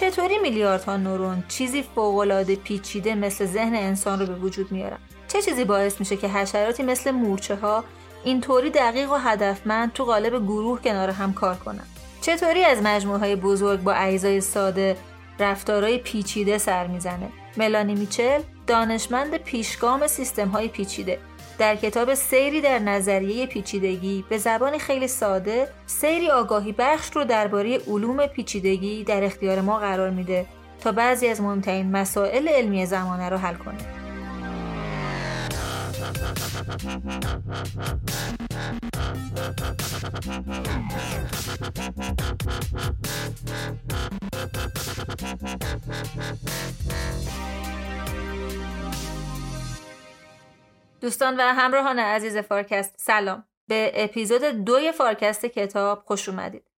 چطوری میلیاردها نورون چیزی فوقالعاده پیچیده مثل ذهن انسان رو به وجود میارن؟ چه چیزی باعث میشه که حشراتی مثل مورچه ها اینطوری دقیق و هدفمند تو قالب گروه کنار هم کار کنن؟ چطوری از مجموعه بزرگ با اجزای ساده رفتارهای پیچیده سر می‌زنه؟ ملانی میچل دانشمند پیشگام سیستم های پیچیده. در کتاب سیری در نظریه پیچیدگی به زبان خیلی ساده سیری آگاهی بخش رو درباره علوم پیچیدگی در اختیار ما قرار میده تا بعضی از مهمترین مسائل علمی زمانه رو حل کنه. دوستان و همراهان عزیز فارکست سلام به اپیزود دوی فارکست کتاب خوش اومدید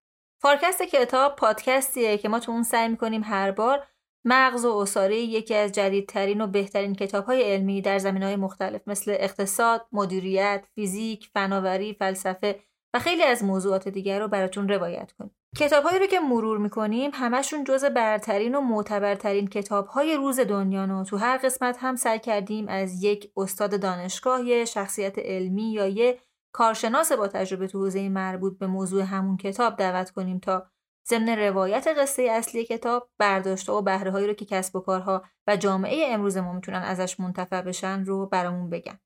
فارکست کتاب پادکستیه که ما تو اون سعی می‌کنیم هر بار مغز و اصاره یکی از جدیدترین و بهترین کتاب های علمی در زمین های مختلف مثل اقتصاد، مدیریت، فیزیک، فناوری، فلسفه و خیلی از موضوعات دیگر رو براتون روایت کنیم. کتابهایی رو که مرور می‌کنیم همشون جز برترین و معتبرترین کتابهای روز دنیا و تو هر قسمت هم سعی کردیم از یک استاد دانشگاه یه شخصیت علمی یا یه کارشناس با تجربه تو حوزه مربوط به موضوع همون کتاب دعوت کنیم تا ضمن روایت قصه اصلی کتاب برداشته و بهره رو که کسب و کارها و جامعه امروز ما می‌تونن ازش منتفع بشن رو برامون بگن.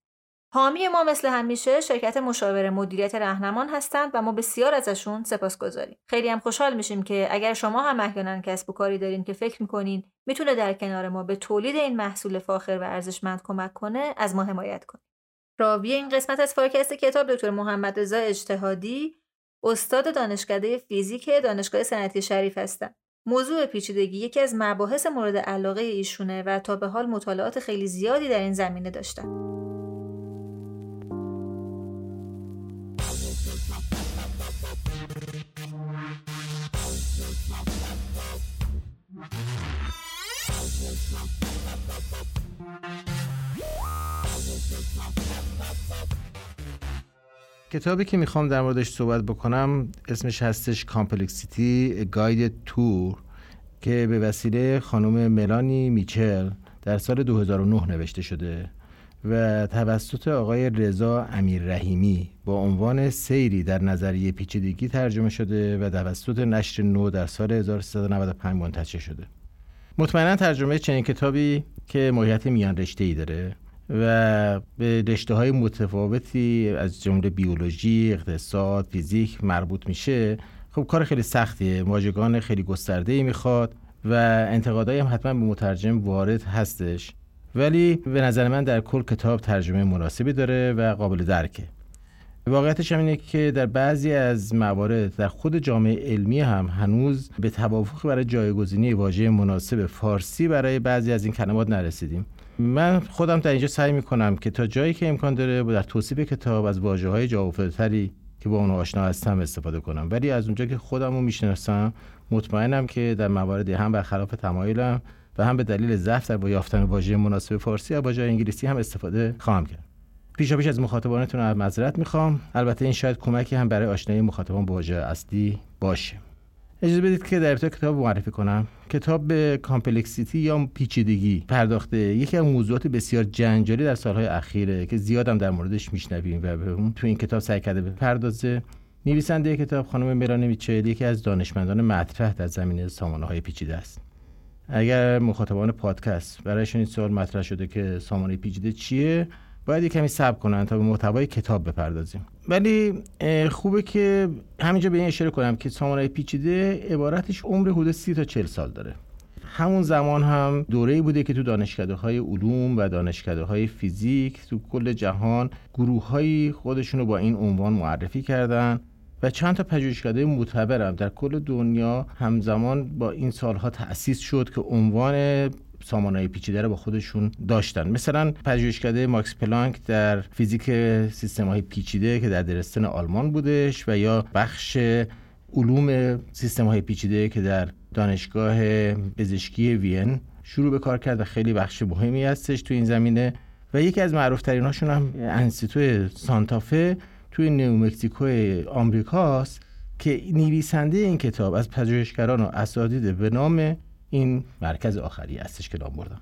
حامی ما مثل همیشه شرکت مشاور مدیریت رهنمان هستند و ما بسیار ازشون سپاسگزاریم. خیلی هم خوشحال میشیم که اگر شما هم احیانا کسب و کاری دارین که فکر می‌کنین می‌تونه در کنار ما به تولید این محصول فاخر و ارزشمند کمک کنه از ما حمایت کنید. راوی این قسمت از فارکست کتاب دکتر محمد رضا اجتهادی استاد دانشکده فیزیک دانشگاه صنعتی شریف هستند. موضوع پیچیدگی یکی از مباحث مورد علاقه ایشونه و تا به حال مطالعات خیلی زیادی در این زمینه داشتن. کتابی که می‌خوام در موردش صحبت بکنم اسمش هستش Complexity Guided Tour که به وسیله خانم ملانی میچل در سال 2009 نوشته شده و توسط آقای رضا امیر رحیمی با عنوان سیری در نظریه پیچیدگی ترجمه شده و توسط نشر نو در سال 1395 منتشر شده. مطمئنا ترجمه چنین کتابی که ماهیت میان رشته ای داره. و به رشته های متفاوتی از جمله بیولوژی، اقتصاد، فیزیک مربوط میشه. خب کار خیلی سختیه. واژگان خیلی گسترده ای می‌خواد و انتقادایی هم حتما به مترجم وارد هستش. ولی به نظر من در کل کتاب ترجمه مناسبی داره و قابل درکه. واقعیتش هم اینه که در بعضی از موارد در خود جامعه علمی هم هنوز به توافق برای جایگزینی واژه مناسب فارسی برای بعضی از این کلمات نرسیدیم. من خودم در اینجا سعی می‌کنم که تا جایی که امکان داره در توصیف کتاب از واژه های که با اون آشنا هستم استفاده کنم. ولی از اونجا که خودم رو می‌شناسم مطمئنم که در مواردی هم برخلاف تمایلم و هم به دلیل ضعف در یافتن واژه مناسب فارسی و واژه انگلیسی هم استفاده خواهم کرد. پیشا پیش از مخاطبانتون معذرت می‌خوام. البته این شاید کمکی هم برای آشنایی مخاطبان با واژه اصلی باشه. اجازه بدید که در ابتدا کتاب معرفی کنم. کتاب به complexity یا پیچیدگی پرداخته. یکی از موضوعات بسیار جنجالی در سالهای اخیره که زیادم در موردش میشنویم و به تو این کتاب سعی کرده پردازه نویسنده کتاب خانم میران میچل یکی از دانشمندان مطرح در زمینه سامانه های پیچیده است. اگر مخاطبان پادکست برایشون این سوال مطرح شده که سامانه پیچیده چیه باید یه کمی صبر کنن تا به محتوای کتاب بپردازیم. ولی خوبه که همینجا به این اشاره کنم که سامانه پیچیده عبارتش عمر حدود سی تا چل سال داره. همون زمان هم دوره بوده که تو دانشکده های علوم و دانشکده های فیزیک تو کل جهان گروه های خودشون رو با این عنوان معرفی کردن و چند تا پژوهشکده معتبرم در کل دنیا همزمان با این سالها تأسیس شد که عنوان سامانه پیچیده رو با خودشون داشتن. مثلا پژوهشکده ماکس پلانک در فیزیک سیستم های پیچیده که در درستان آلمان بودش و یا بخش علوم سیستم های پیچیده که در دانشگاه پزشکی وین شروع به کار کرد و خیلی بخش مهمی هستش تو این زمینه. و یکی از معروف ترین هاشون هم انستیتو سانتافه توی نیومکسیکو آمریکاست که نویسنده این کتاب از پژوهشگران و اساتید به نام این مرکز آخری هستش که نام بردم.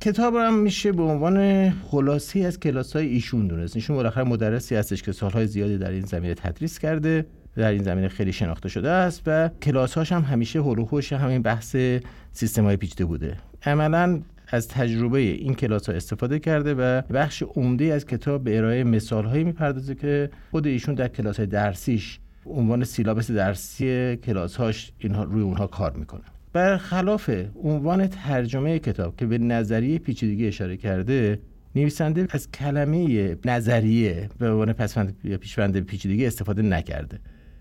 کتاب هم میشه به عنوان خلاصه‌ای از کلاس های ایشون دونست. ایشون بالاخره مدرسی هستش که سالهای زیادی در این زمینه تدریس کرده در این زمینه خیلی شناخته شده است و کلاس هاش هم همیشه حول و حوش همین بحث سیستم های پیچیده بوده. عملا از تجربه این کلاس ها استفاده کرده و بخش عمده از کتاب به ارائه مثال هایی می‌پردازه که خود ایشون در کلاس های درسیش عنوان syllabus درسی کلاس هاش اینها روی اونها کار می‌کنه. برخلاف عنوان ترجمه کتاب که به نظریه پیچیدگی اشاره کرده نویسنده از کلمه نظریه به عنوان پسوند یا پیشوند پیچیدگی استفاده نکرده.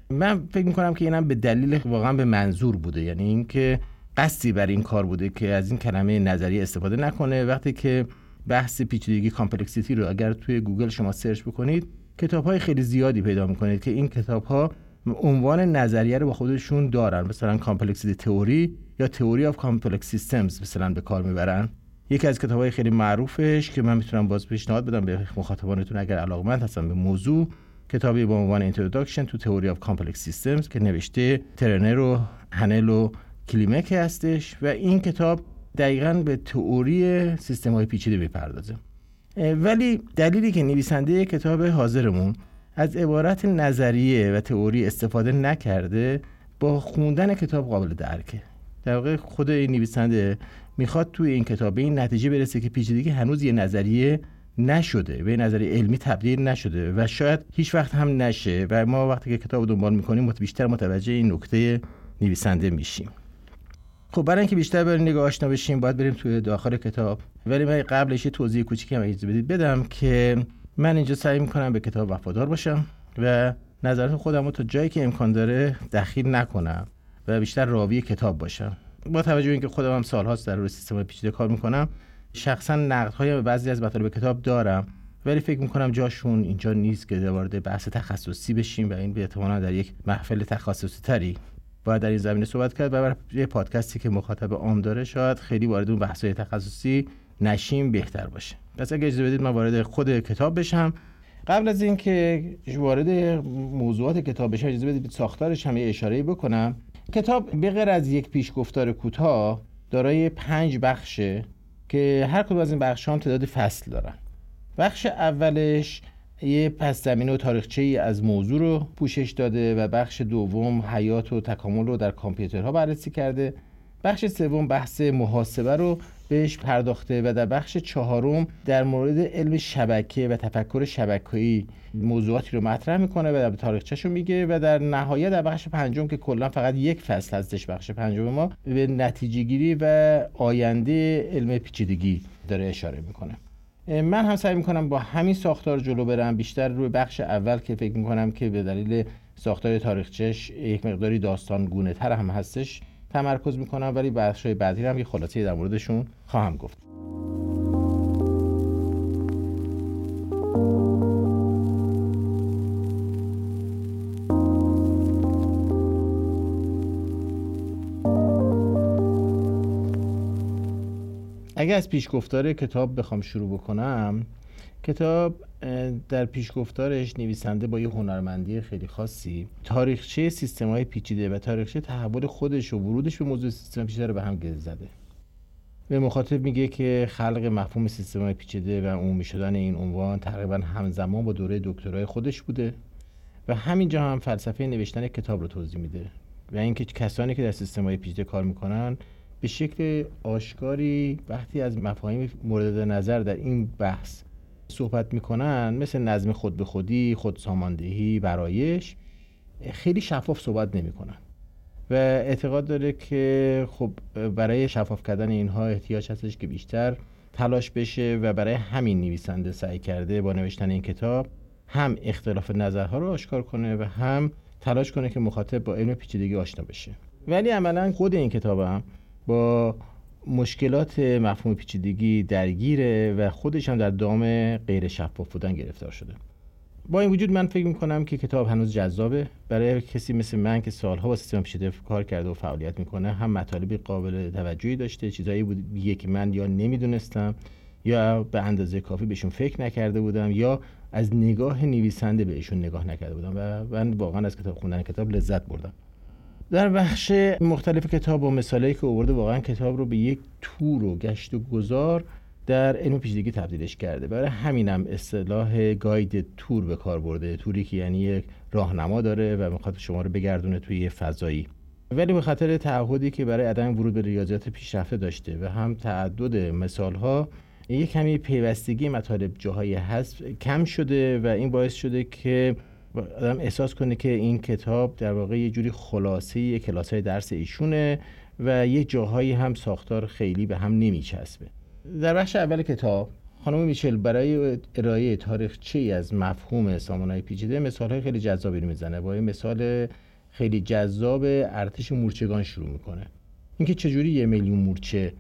من فکر می‌کنم که اینم به دلیل واقعا به منظور بوده. یعنی اینکه قصدی بر این کار بوده که از این کلمه نظریه استفاده نکنه. وقتی که بحث پیچیدگی complexity رو اگر توی گوگل شما سرچ بکنید کتاب های خیلی زیادی پیدا می‌کنید که این کتاب ها عنوان نظریه رو با خودشون دارن. مثلا complexity theory یا theory of complex systems مثلا به کار می‌برن. یکی از کتاب های خیلی معروفش که من می‌تونم باز پیشنهاد بدم به مخاطبانتون اگر علاقمند هستن به موضوع کتابی با عنوان Introduction to Theory of Complex Systems که نوشته ترنر و هنل و کلیمک هستش و این کتاب دقیقا به تئوری سیستم های پیچیده می‌پردازه. ولی دلیلی که نویسنده کتاب حاضرمون از عبارت نظریه و تئوری استفاده نکرده با خوندن کتاب قابل درکه. در واقع خود این نویسنده می‌خواد توی این کتاب به این نتیجه برسه که پیچیدگی هنوز یه نظریه نشده به نظریه علمی تبدیل نشده و شاید هیچ وقت هم نشه و ما وقتی که کتاب دنبال می‌کنیم بیشتر متوجه این نکته نویسنده میشیم. خب برای اینکه بیشتر برای نگاه آشنا بشیم باید بریم توی داخل کتاب. ولی من قبلش یه توضیح کوچیکی هم بدید. بدم که من اینجا سعی می‌کنم به کتاب وفادار باشم و نظرات خودم رو تا جایی که امکان داره دخیل نکنم و بیشتر راوی کتاب باشم. با توجه اینکه خودم هم سالهاست در روی سیستم پیچیده کار می‌کنم شخصا نقدهای به بعضی از مطالب کتاب دارم. ولی فکر می‌کنم جاشون اینجا نیست که وارد بحث تخصصی بشیم و این به در یک محفل تخصصی تری باید در این زمینه صحبت کرد و برای یه پادکستی که مخاطب عام داره شاید خیلی وارد اون بحث‌های تخصصی نشیم بهتر باشه. پس اگه اجازه بدید من وارد خود کتاب بشم. قبل از اینکه وارد موضوعات کتاب بشم اجازه بدید ساختارش هم یه اشاره بکنم. کتاب به غیر از یک پیشگفتار کوتاه دارای پنج بخشه که هر کدوم از این بخش هم تعداد فصل دارن. بخش اولش یه پس زمینه و تاریخچه ای از موضوع رو پوشش داده و بخش دوم حیات و تکامل رو در کامپیوترها بررسی کرده. بخش سوم بحث محاسبه رو بهش پرداخته و در بخش چهارم در مورد علم شبکه و تفکر شبکه‌ای موضوعاتی رو مطرح می‌کنه و در تاریخچه‌ش رو میگه و در نهایت در بخش پنجم که کلا فقط یک فصل هستش بخش پنجم ما به نتیجه گیری و آینده علم پیچیدگی داره اشاره می‌کنه. من هم سعی می‌کنم با همین ساختار جلو برم بیشتر روی بخش اول که فکر می‌کنم که به دلیل ساختار تاریخچش یک مقداری داستان گونه تر هم هستش تمرکز می‌کنم ولی بخش بعدی هم یه خلاصه در موردشون خواهم گفت. اگر از پیشگفتار کتاب بخوام شروع بکنم کتاب در پیشگفتارش نویسنده با یه هنرمندی خیلی خاصی تاریخچه سیستم های پیچیده و تاریخچه تحول خودش و ورودش به موضوع سیستم پیچیده رو به هم گز زده. به مخاطب میگه که خلق مفهوم سیستم های پیچیده و عمومی شدن این عنوان تقریبا همزمان با دوره دکترای خودش بوده و همینجا هم فلسفه نوشتن کتاب رو توضیح میده و اینکه کسانی که در سیستم های پیچیده کار می‌کنن به شکل آشکاری وقتی از مفاهیم مورد نظر در این بحث صحبت می‌کنن مثل نظم خود به خودی خود ساماندهی برایش خیلی شفاف صحبت نمی‌کنن. و اعتقاد داره که خب برای شفاف کردن اینها احتیاج هستش که بیشتر تلاش بشه و برای همین نویسنده سعی کرده با نوشتن این کتاب هم اختلاف نظرها رو آشکار کنه و هم تلاش کنه که مخاطب با علم پیچیدگی آشنا بشه. ولی عملا خود این کتاب هم با مشکلات مفهوم پیچیدگی درگیره و خودش هم در دام غیر شفاف بودن گرفتار شده. با این وجود من فکر می‌کنم که کتاب هنوز جذابه. برای کسی مثل من که سالها با سیستم پیچیده کار کرده و فعالیت می‌کنه هم مطالبی قابل توجهی داشته چیزایی بود که من یا نمی‌دونستم یا به اندازه کافی بهشون فکر نکرده بودم یا از نگاه نویسنده بهشون نگاه نکرده بودم. و من واقعا از کتاب خوندن کتاب لذت بردم. در بخش مختلف کتاب و مثالی که آورده واقعا کتاب رو به یک تور و گشت و گذار در علم پیچیدگی تبدیلش کرده. برای همینم اصطلاح گاید تور به کار برده. توری که یعنی یک راهنما داره و می‌خواد شما رو بگردونه توی فضایی. ولی به خاطر تعهدی که برای عدم ورود به ریاضیات پیشرفته داشته و هم تعدد مثال ها یک کمی پیوستگی مطالب جاهای هست کم شده و این باعث شده که آدم احساس کنه که این کتاب در واقع یه جوری خلاصه کلاس های درس ایشونه و یه جاهایی هم ساختار خیلی به هم نمیچسبه. در بخش اول کتاب خانم میشل برای ارائه تاریخچه از مفهوم سامانهای پیچیده مثال های خیلی جذابی رو می‌زنه. با مثال خیلی جذاب ارتش مورچگان شروع می‌کنه. اینکه چجوری یه میلیون مورچه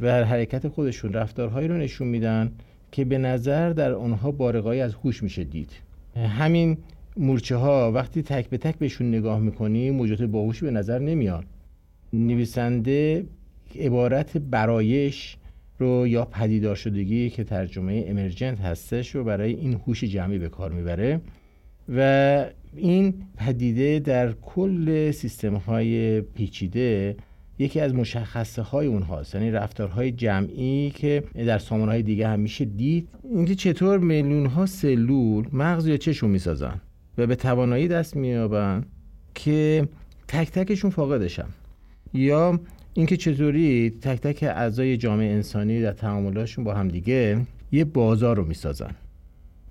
و حرکت خودشون رفتارهایی رو نشون میدن که به نظر در آنها بارقایی از هوش میشه دید. همین مورچه ها وقتی تک به تک بهشون نگاه می‌کنی موجود باهوش به نظر نمیاد. نویسنده عبارت برایش رو یا پدیدار شدگی که ترجمه امرجنت هستش رو برای این هوش جمعی به کار می‌بره و این پدیده در کل سیستم های پیچیده یکی از مشخصه های اونهاست. یعنی رفتارهای جمعی که در سامان های دیگه هم میشه دید. اینکه چطور میلیون ها سلول مغز یا چشم می‌سازن. و به توانایی دست میابن که تک تکشون فاقدشن. یا اینکه چطوری تک تک اعضای جامعه انسانی در تعاملاتشون با همدیگه یه بازار رو می‌سازن.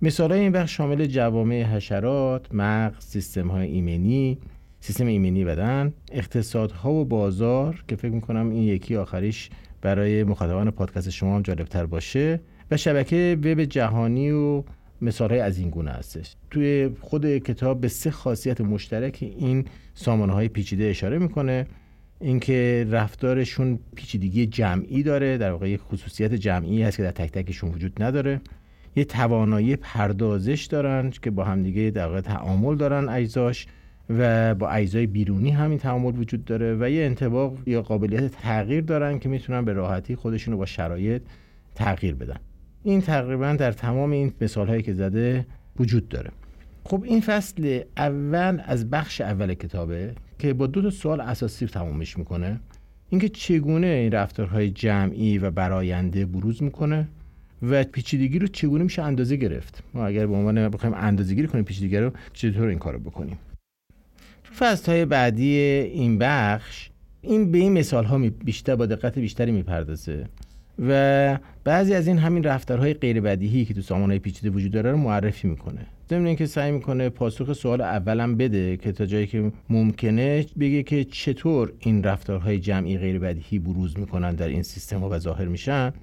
مثال این بخش شامل جوامع حشرات، مغز، سیستم های ایمنی، سیستم ایمنی بدن، اقتصادها و بازار که فکر می‌کنم این یکی آخریش برای مخاطبان پادکست شما هم جالبتر باشه و شبکه وب جهانی و مثال های از این گونه هستش. توی خود کتاب به سه خاصیت مشترک این سامانه های پیچیده اشاره می‌کنه. اینکه رفتارشون پیچیدگی جمعی داره در واقع یک خصوصیت جمعی هست که در تک تکشون وجود نداره. یه توانایی پردازش دارن که با همدیگه در واقع تعامل دارن اجزاش و با اجزای بیرونی همین تعامل وجود داره و یه انتباق یا قابلیت تغییر دارن که می‌تونن به راحتی خودشون رو با شرایط تغییر بدن. این تقریبا در تمام این مثال هایی که زده وجود داره. خب این فصل اول از بخش اول کتابه که با دو تا سوال اساسی تمامش می‌کنه. اینکه چگونه این رفتارهای جمعی و براینده بروز می‌کنه و پیچیدگی رو چگونه میشه اندازه گرفت. ما اگر به عنوان بخوایم اندازه گیری کنیم پیچیدگی رو چطور این کارو بکنیم؟ تو فصل های بعدی این بخش این به این مثال ها بیشتر با دقت بیشتری می‌پردازه. و بعضی از این همین رفتارهای غیر بدیهی که تو سامانهای پیچیده وجود داره رو معرفی می‌کنه. ضمن اینکه سعی می‌کنه پاسخ سوال اولم بده که تا جایی که ممکنه بگه که چطور این رفتارهای جمعی غیر بدیهی بروز می‌کنن در این سیستم و ظاهر میشن.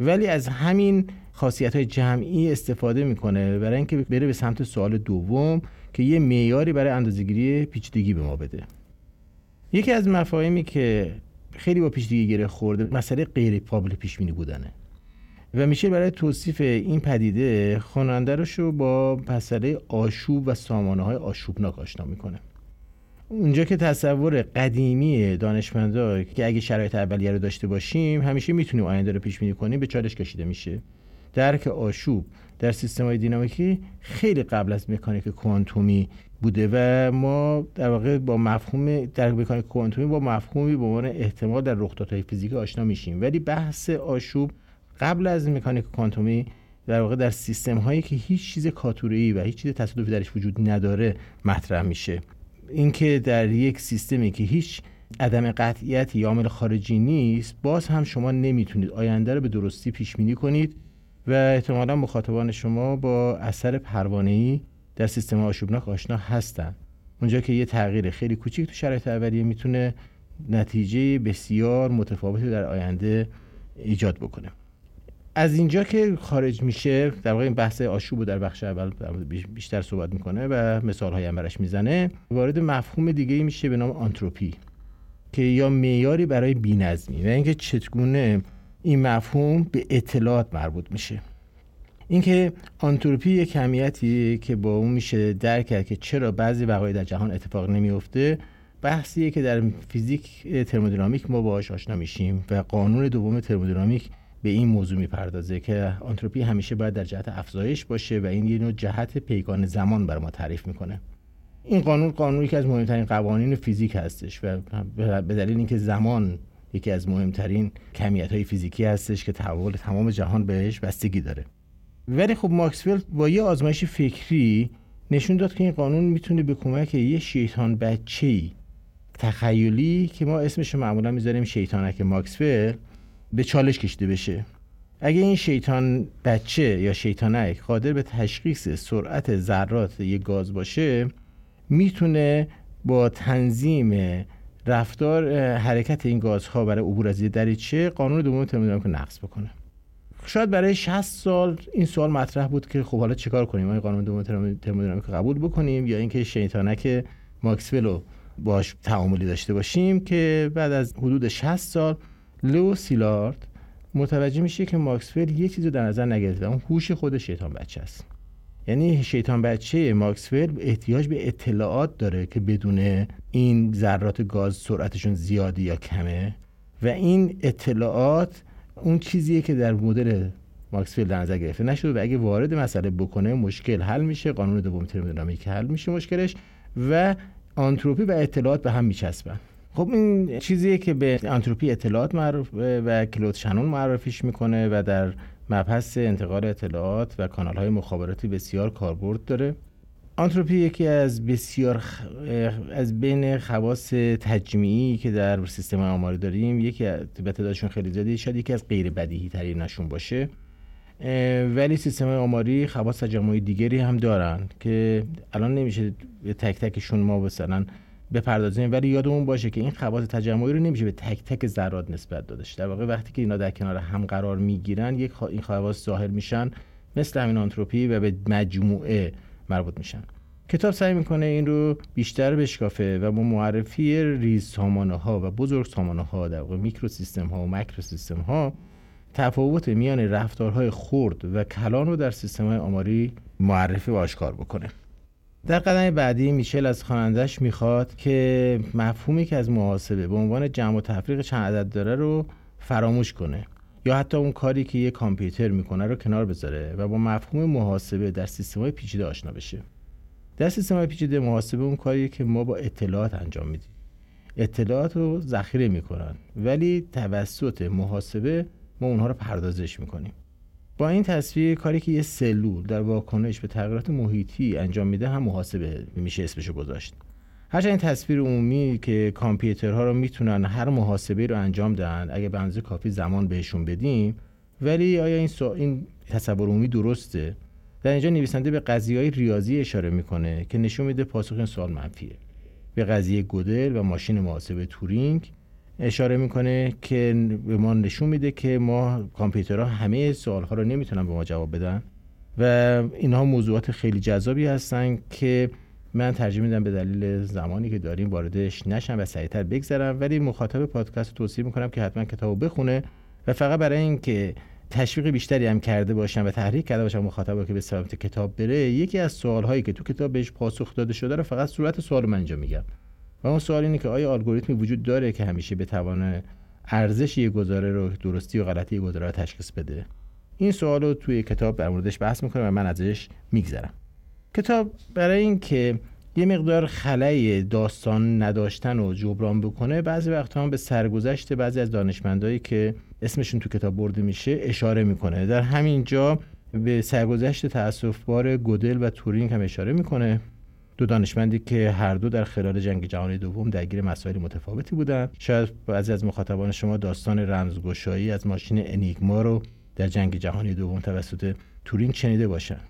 ولی از همین خاصیت های جمعی استفاده می‌کنه برای اینکه بره به سمت سوال دوم که یه معیاری برای اندازه‌گیری پیچیدگی به ما بده. یکی از مفاهیمی که خیلی با پیچیدگی گره خورده مسئله غیر قابل پیش بینی بودنه. و میشه برای توصیف این پدیده خواننده رو با مسئله آشوب و سامانه های آشوبناک آشنا می‌کنه. اونجا که تصور قدیمی دانشمندا که اگه شرایط اولیه رو داشته باشیم همیشه می‌تونیم آینده رو پیش بینی کنیم به چالش کشیده میشه. درک آشوب در سیستم های دینامیکی خیلی قبل از مکانیک کوانتومی بوده و ما در واقع با مفهوم در مکانیک کوانتومی با مفهومی به عنوان احتمال در رخدادهای فیزیکی آشنا میشیم. ولی بحث آشوب قبل از مکانیک کوانتومی در واقع در سیستم هایی که هیچ چیز کاتوری و هیچ چیز تصادفی درش وجود نداره مطرح میشه. اینکه در یک سیستمی که هیچ عدم قطعیت یا عامل خارجی نیست باز هم شما نمی‌تونید آینده رو به درستی پیش بینی کنید و احتمالا مخاطبان شما با اثر پروانه‌ای در سیستم آشوبناک آشنا هستند اونجا که یه تغییر خیلی کوچیک تو شرایط اولیه می‌تونه نتیجه بسیار متفاوتی در آینده ایجاد بکنه. از اینجا که خارج میشه در واقع این بحث آشوب در بخش اول بیشتر صحبت می‌کنه و مثال های برش می‌زنه. وارد مفهوم دیگه میشه به نام آنتروپی که یا معیاری برای بینظمی و اینکه چگونه این مفهوم به اطلاعات مربوط میشه. اینکه آنتروپی یک کمیتی که با اون میشه درک کرد که چرا بعضی وقایع در جهان اتفاق نمیفته بحثیه که در فیزیک ترمودینامیک ما باهاش آشنا میشیم و قانون دوم ترمودینامیک به این موضوع می‌پردازه که آنتروپی همیشه باید در جهت افزایش باشه و این یه نوع جهت پیگان زمان بر ما تعریف می‌کنه. این قانون قانونی که از مهمترین قوانین فیزیک هستش و به دلیل اینکه زمان یکی از مهمترین کمیت های فیزیکی هستش که تحول تمام جهان بهش بستگی داره. ولی خب ماکسول با یه آزمایش فکری نشون داد که این قانون می‌تونه به کمک یه شیطان بچه تخیلی که ما اسمش معمولا می‌ذاریم شیطانک ماکسول به چالش کشیده بشه. اگه این شیطان بچه یا شیطانک قادر به تشخیص سرعت ذرات یک گاز باشه می‌تونه با تنظیم رفتار حرکت این گازها برای عبور از دریچه قانون دوم ترمودینامیک رو نقض بکنه. شاید برای 60 سال این سوال مطرح بود که خب حالا چیکار کنیم؟ ما قانون دوم ترمودینامیک رو قبول بکنیم یا اینکه شیطانک ماکسول رو باش تعاملی داشته باشیم که بعد از حدود 60 سال لو سیلارد متوجه میشه که ماکسول یه چیزی در نظر نگرفته. اون هوش خود شیطان بچه است. یعنی شیطان بچه ماکسول احتیاج به اطلاعات داره که بدون این ذرات گاز سرعتشون زیادی یا کمه و این اطلاعات اون چیزیه که در مدل ماکسول در نظر گرفته نشده و اگه وارد مسئله بکنه مشکل حل میشه قانون دوم که حل میشه مشکلش و آنتروپی و اطلاعات به هم میچسبن. خب این چیزیه که به آنتروپی اطلاعات معروف و کلود شنون معرفیش می‌کنه و در مبحث انتقال اطلاعات و کانال های مخابراتی بسیار کاربرد داره. آنتروپی یکی از بسیار از بین خواص تجمیعی که در سیستم آماری داریم یکی به تعدادشون خیلی زیادی شاید یکی از غیر بدیهی ترین نشون باشه ولی سیستم آماری خواص تجمعی دیگری هم دارن که الان نمیشه تک تکشون ما مثلا بپردازیم ولی یادمون باشه که این خواص تجمعی رو نمیشه به تک تک ذرات نسبت دادش در واقع وقتی که اینا در کنار هم قرار می‌گیرن یک این خواص ظاهر میشن مثل همین آنتروپی و به مجموعه مربوط میشن. کتاب سعی می‌کنه این رو بیشتر بشکافه و با معرفی ریز سامانه ها و بزرگ سامانه ها در واقع میکرو سیستم ها و مکرو سیستم ها تفاوت میان رفتارهای خرد و کلان رو در سیستم های آماری معرفی و آشکار بکنه. در قدم بعدی میشل از خوانندش می‌خواد که مفهومی که از محاسبه به عنوان جمع و تفریق چند عدد داره رو فراموش کنه. یا حتی اون کاری که یه کامپیوتر می‌کنه رو کنار بذاره و با مفهوم محاسبه در سیستم های پیچیده آشنا بشه. در سیستم های پیچیده محاسبه اون کاریه که ما با اطلاعات انجام میدیم. اطلاعات رو ذخیره می‌کنن ولی توسط محاسبه ما اونها رو پردازش می‌کنیم. با این تصویر کاری که یه سلول در واکنش به تغییرات محیطی انجام میده هم محاسبه میشه اسمشو گذاشت. هرچند این تصویر عمومی که کامپیوترها رو می‌تونن هر محاسبه رو انجام دهن اگه به اندازه کافی زمان بهشون بدیم ولی آیا این, این تصور عمومی درسته؟ در اینجا نویسنده به قضیه های ریاضی اشاره می‌کنه که نشون میده پاسخ این سوال منفیه. به قضیه گودل و ماشین محاسبه تورینگ اشاره می‌کنه که به ما نشون میده که ما کامپیوترها همه سوالها رو نمی‌تونن به ما جواب بدن و اینها موضوعات خیلی جذابی هستن که من ترجیح میدم به دلیل زمانی که داریم واردش نشم و سریعتر بگذرم ولی مخاطب پادکست توصیه می‌کنم که حتما کتابو بخونه و فقط برای اینکه تشویق بیشتری هم کرده باشم و تحریک کرده باشم مخاطب که به سمت کتاب بره یکی از سوالهایی که تو کتاب بهش پاسخ داده شده رو فقط صورت سوال من اینجا میگم. و اون سوال اینه که آیا الگوریتمی وجود داره که همیشه بتوانه ارزش یه گزاره رو درستی و غلطی یه گزاره رو تشخیص بده؟ این سوال رو توی کتاب در موردش بحث می‌کنه و من ازش میگذرم. کتاب برای اینکه یه مقدار خلای داستان نداشتن و جبران بکنه بعضی وقتا هم به سرگذشت بعضی از دانشمندایی که اسمشون تو کتاب برده میشه اشاره می‌کنه. در همین جا به سرگذشت تاسفبار گودل و تورینگ هم اشاره می‌کنه. دو دانشمندی که هر دو در خلال جنگ جهانی دوم درگیر مسائل متفاوتی بودند شاید بعضی از مخاطبان شما داستان رمزگشایی از ماشین انیگما رو در جنگ جهانی دوم توسط تورینگ شنیده باشند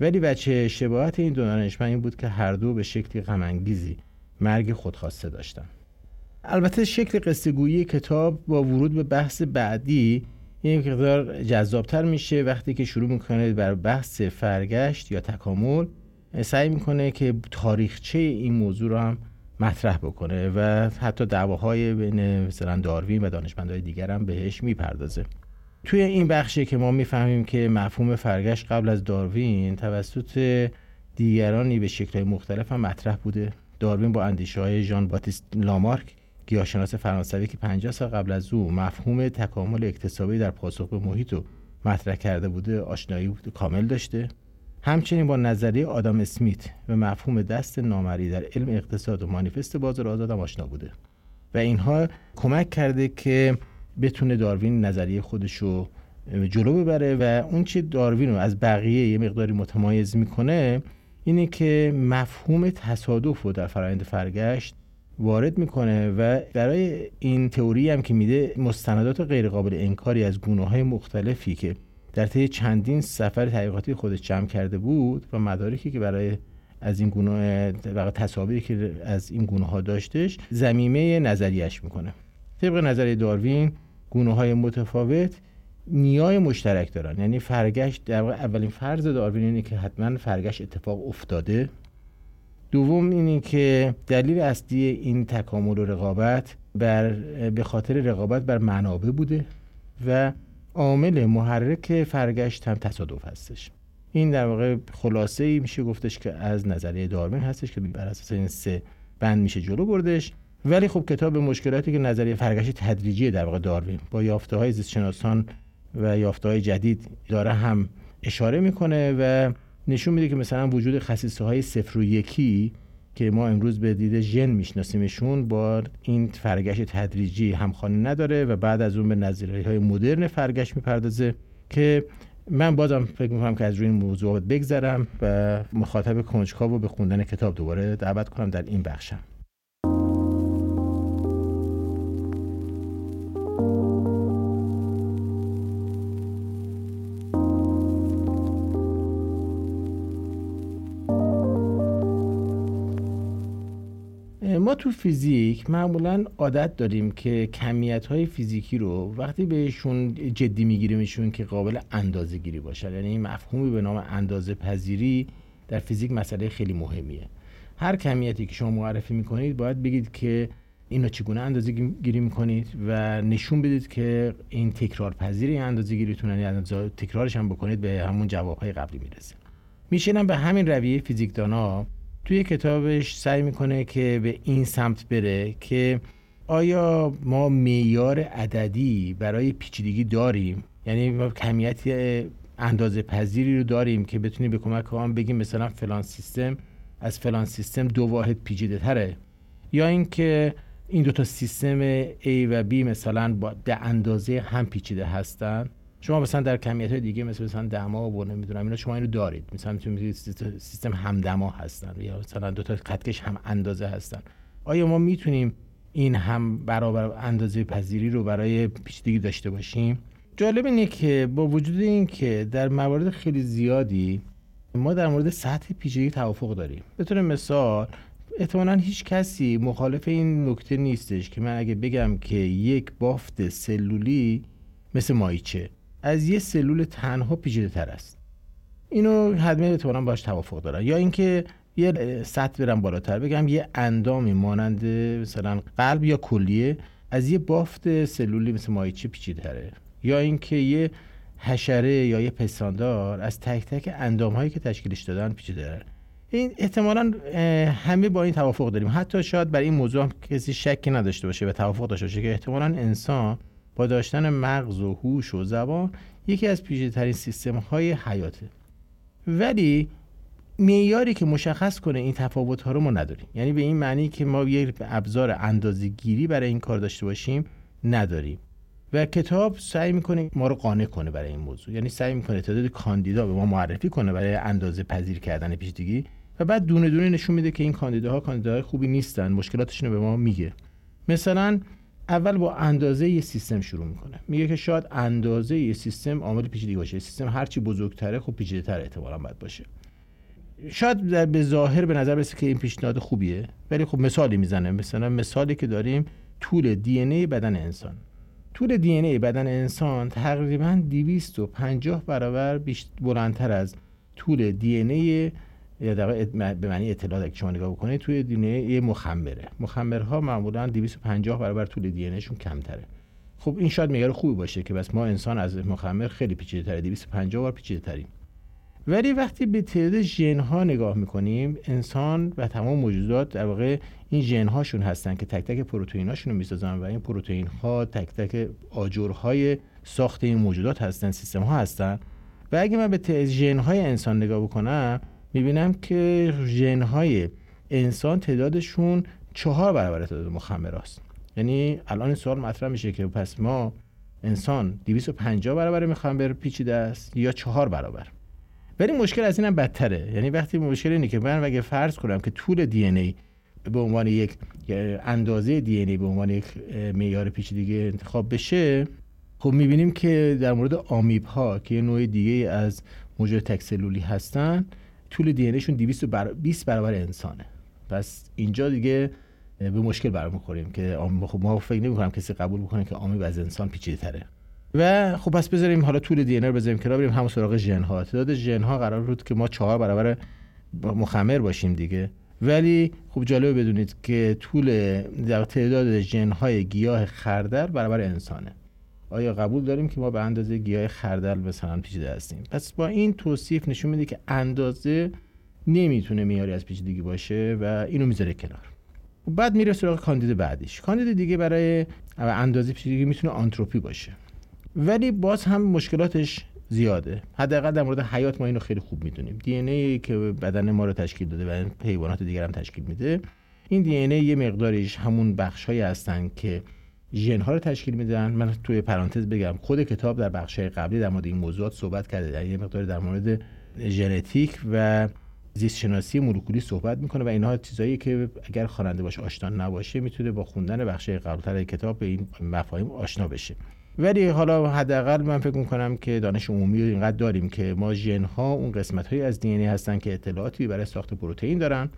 ولی بچه شباهت این دو دانشمند این بود که هر دو به شکلی غمانگیزی مرگ خودخواسته داشتند البته شکل قصه کتاب با ورود به بحث بعدی این مقدار جذابتر میشه وقتی که شروع می‌کنه بر بحث فرگشت یا تکامل سعی می‌کنه که تاریخچه این موضوع رو هم مطرح بکنه و حتی دعواهای بین مثلا داروین و دانشمندهای دیگر هم بهش می‌پردازه. توی این بخشی که ما می‌فهمیم که مفهوم فرگشت قبل از داروین توسط دیگرانی به شکل مختلف هم مطرح بوده. داروین با اندیشه های ژان باتیست لامارک گیاهشناس فرانسوی که 50 سال قبل از او مفهوم تکامل اکتسابی در پاسخ به محیط رو مطرح کرده بوده آشنایی کامل داشته. همچنین با نظریه آدم اسمیت و مفهوم دست نامری در علم اقتصاد و مانیفست بازار آزاد آشنا بوده. و اینها کمک کرده که بتونه داروین نظریه خودش رو جلو ببره و اون چی داروین رو از بقیه یه مقداری متمایز می‌کنه اینه که مفهوم تصادف رو در فرایند فرگشت وارد می‌کنه و برای این تئوری هم که میده مستندات غیرقابل انکاری از گونه های مختلفی که در طی چندین سفر تحقیقاتی خودش جمع کرده بود و مدارکی که برای از این گونه و تصاویری که از این گونه ها داشتش زمینه نظریش می‌کنه. طبق نظریه داروین گونه های متفاوت نیای مشترک دارن. یعنی فرگشت در واقع اولین فرض داروین اینه که حتما فرگشت اتفاق افتاده. دوم اینه که دلیل اصلی این تکامل و رقابت بر به خاطر رقابت بر منابع بوده و عامل محرک فرگشت هم تصادف هستش. این در واقع خلاصه ای میشه گفتش که از نظریه داروین هستش که بر اساس این سه بند میشه جلو بردش. ولی خب کتاب مشکلاتی که نظریه فرگشت تدریجی در واقع داروین. با یافته های زیستشناسان و یافته های جدید داره هم اشاره می‌کنه و نشون میده که مثلا وجود خصیصه های صفر و یکی که ما امروز به دید ژن میشناسیمشون با این فرگشت تدریجی همخوانی نداره و بعد از اون به نظریه های مدرن فرگشت می‌پردازه که من بازم فکر می‌کنم که از روی این موضوع بگذرم و مخاطب کنجکاو رو به خوندن کتاب دوباره دعوت کنم در این بخشم. فیزیک معمولا عادت داریم که کمیت های فیزیکی رو وقتی بهشون جدی میگیریمشون که قابل اندازه گیری باشن یعنی این مفهومی به نام اندازه پذیری در فیزیک مسئله خیلی مهمیه. هر کمیتی که شما معرفی می‌کنید باید بگید که اینو چگونه اندازه گیری می‌کنید و نشون بدید که این تکرار پذیری اندازه گیریتون یعنی تکرارش هم بکنید به همون جوابهای قبلی می‌رسه. میشینم به همین رویه فیزیکدانا. توی کتابش سعی می‌کنه که به این سمت بره که آیا ما معیار عددی برای پیچیدگی داریم؟ یعنی ما کمیت اندازه پذیری رو داریم که بتونیم به کمک آن بگیم مثلا فلان سیستم از فلان سیستم دو واحد پیچیده تره. یا اینکه این دو تا سیستم A و B مثلا با ده اندازه هم پیچیده هستن. شما مثلا در کمیت های دیگه مثل مثلا دما و نمی‌دونم اینا شما اینو دارید. مثلا می‌تونید سیستم همدما هستن یا مثلا دو تا خطکش هم اندازه هستن. آیا ما می‌تونیم این هم برابر اندازه پذیری رو برای پیچیدگی داشته باشیم؟ جالب اینه که با وجود این که در موارد خیلی زیادی ما در مورد سطح پیچیدگی توافق داریم. به طور مثال احتمالا هیچ کسی مخالف این نکته نیستش که من اگه بگم که یک بافت سلولی مثل مایچه از یه سلول تنها پیچیده تر است. اینو حتما احتمالا باش توافق دارن یا اینکه یه سطح برم بالاتر بگم یه اندامی مانند مثلا قلب یا کلیه از یه بافت سلولی مثل مایچه پیچیده تره یا اینکه یه حشره یا یه پستاندار از تک تک اندام هایی که تشکیلش دادن پیچیده تره این احتمالا همه با این توافق داریم. حتی شاید بر این موضوع هم کسی شکی نداشته باشه و توافق داشته باشه که احتمالا انسان با داشتن مغز و هوش و زبان یکی از ترین سیستم های حیاته. ولی معیاری که مشخص کنه این تفاوت ها رو ما نداریم. یعنی به این معنی که ما یک ابزار اندازه گیری برای این کار داشته باشیم نداریم. و کتاب سعی می‌کنه ما رو قانع کنه برای این موضوع. یعنی سعی می‌کنه تعداد کاندیدا به ما معرفی کنه برای اندازه پذیر کردن پیچیدگی. و بعد دونه دونه نشون میده که این کاندیداها کاندیداهای خوبی نیستن. مشکلاتشون رو به ما میگه. مثلا اول با اندازه یه سیستم شروع می‌کنه. میگه که شاید اندازه یه سیستم عامل پیچیدگی باشه. سیستم هرچی بزرگتره خب پیچیده تر احتمالاً باید باشه. شاید به ظاهر به نظر برسه که این پیشنهاد خوبیه ولی خب مثالی می‌زنه. مثلا مثالی که داریم طول دی ای بدن انسان. طول دی ای بدن انسان تقریبا 250 برابر بلندتر از طول دی ای یا به معنی اطلاعات اگه شما نگاه بکنید توی دی یه مخمره. مخمرها معمولا 250 برابر طول دی شون کمتره. خب این شاید معیار خوبی باشه که بس ما انسان از مخمر خیلی پیچیده تره 250 بار پیچیده تریم ولی وقتی به تعداد ژن ها نگاه می‌کنیم انسان و تمام موجودات در واقع این ژن هاشون هستن که تک تک پروتئین هاشون رو می‌سازن و این پروتئین ها تک تک آجرهای ساخت این موجودات هستن سیستم ها هستن. و اگه من به ژن های انسان نگاه بکنم می‌بینم که ژن های انسان تعدادشون چهار برابر تعداد مخمراست. یعنی الان این سوال مطرح میشه که پس ما انسان 250 برابر مخمر پیچیده است یا چهار برابر؟ ولی مشکل از اینم بدتره. یعنی وقتی مشکل اینه که من اگه فرض کنم که طول دی ای به عنوان یک اندازه دی ای به عنوان یک معیار پیچیدگی انتخاب بشه خب می‌بینیم که در مورد آمیب ها که یه نوع دیگه از موجود تکسلولی هستن طول دی ایشون 220 برابر انسانه. پس اینجا دیگه به مشکل برمیخوریم که خب ما فکر نمی کسی قبول بکنه که آمیب از انسان پیچیده تره و خب پس بذاریم حالا طول دی رو بذاریم کنار بریم همون سراغ ژن ها. تعداد ژن ها قرار بود که ما چهار برابر مخمر باشیم دیگه. ولی خب جالبه بدونید که طول در تعداد ژن های گیاه خردل برابر انسانه. آیا قبول داریم که ما به اندازه گیاه خردل مثلا پیچیده هستیم؟ پس با این توصیف نشون میده که اندازه نمی‌تونه میاری از پیچیدگی باشه و اینو می‌ذاره کنار. بعد میره سراغ کاندید بعدیش. کاندید دیگه برای اندازه پیچیدگی می‌تونه آنتروپی باشه. ولی باز هم مشکلاتش زیاده. حداقل در مورد حیات ما اینو خیلی خوب می‌دونیم. دی ای که بدن ما رو تشکیل داده و حیوانات دیگر هم تشکیل میده این دی ای یه مقداریش همون بخش هستن که ژن ها رو تشکیل میدن. من توی پرانتز بگم خود کتاب در بخش قبلی در مورد این موضوعات صحبت کرده. در یه مقدار در مورد ژنتیک و زیست شناسی مولکولی صحبت می‌کنه و اینها چیزایی که اگر خواننده باش آشنا نباشه می‌تونه با خوندن بخش قبلتر کتاب به این مفاهیم آشنا بشه. ولی حالا حداقل من فکر می‌کنم که دانش عمومی اینقدر داریم که ما ژن ها اون قسمت های از دی هستن که اطلاعاتی برای ساخت پروتئین دارن.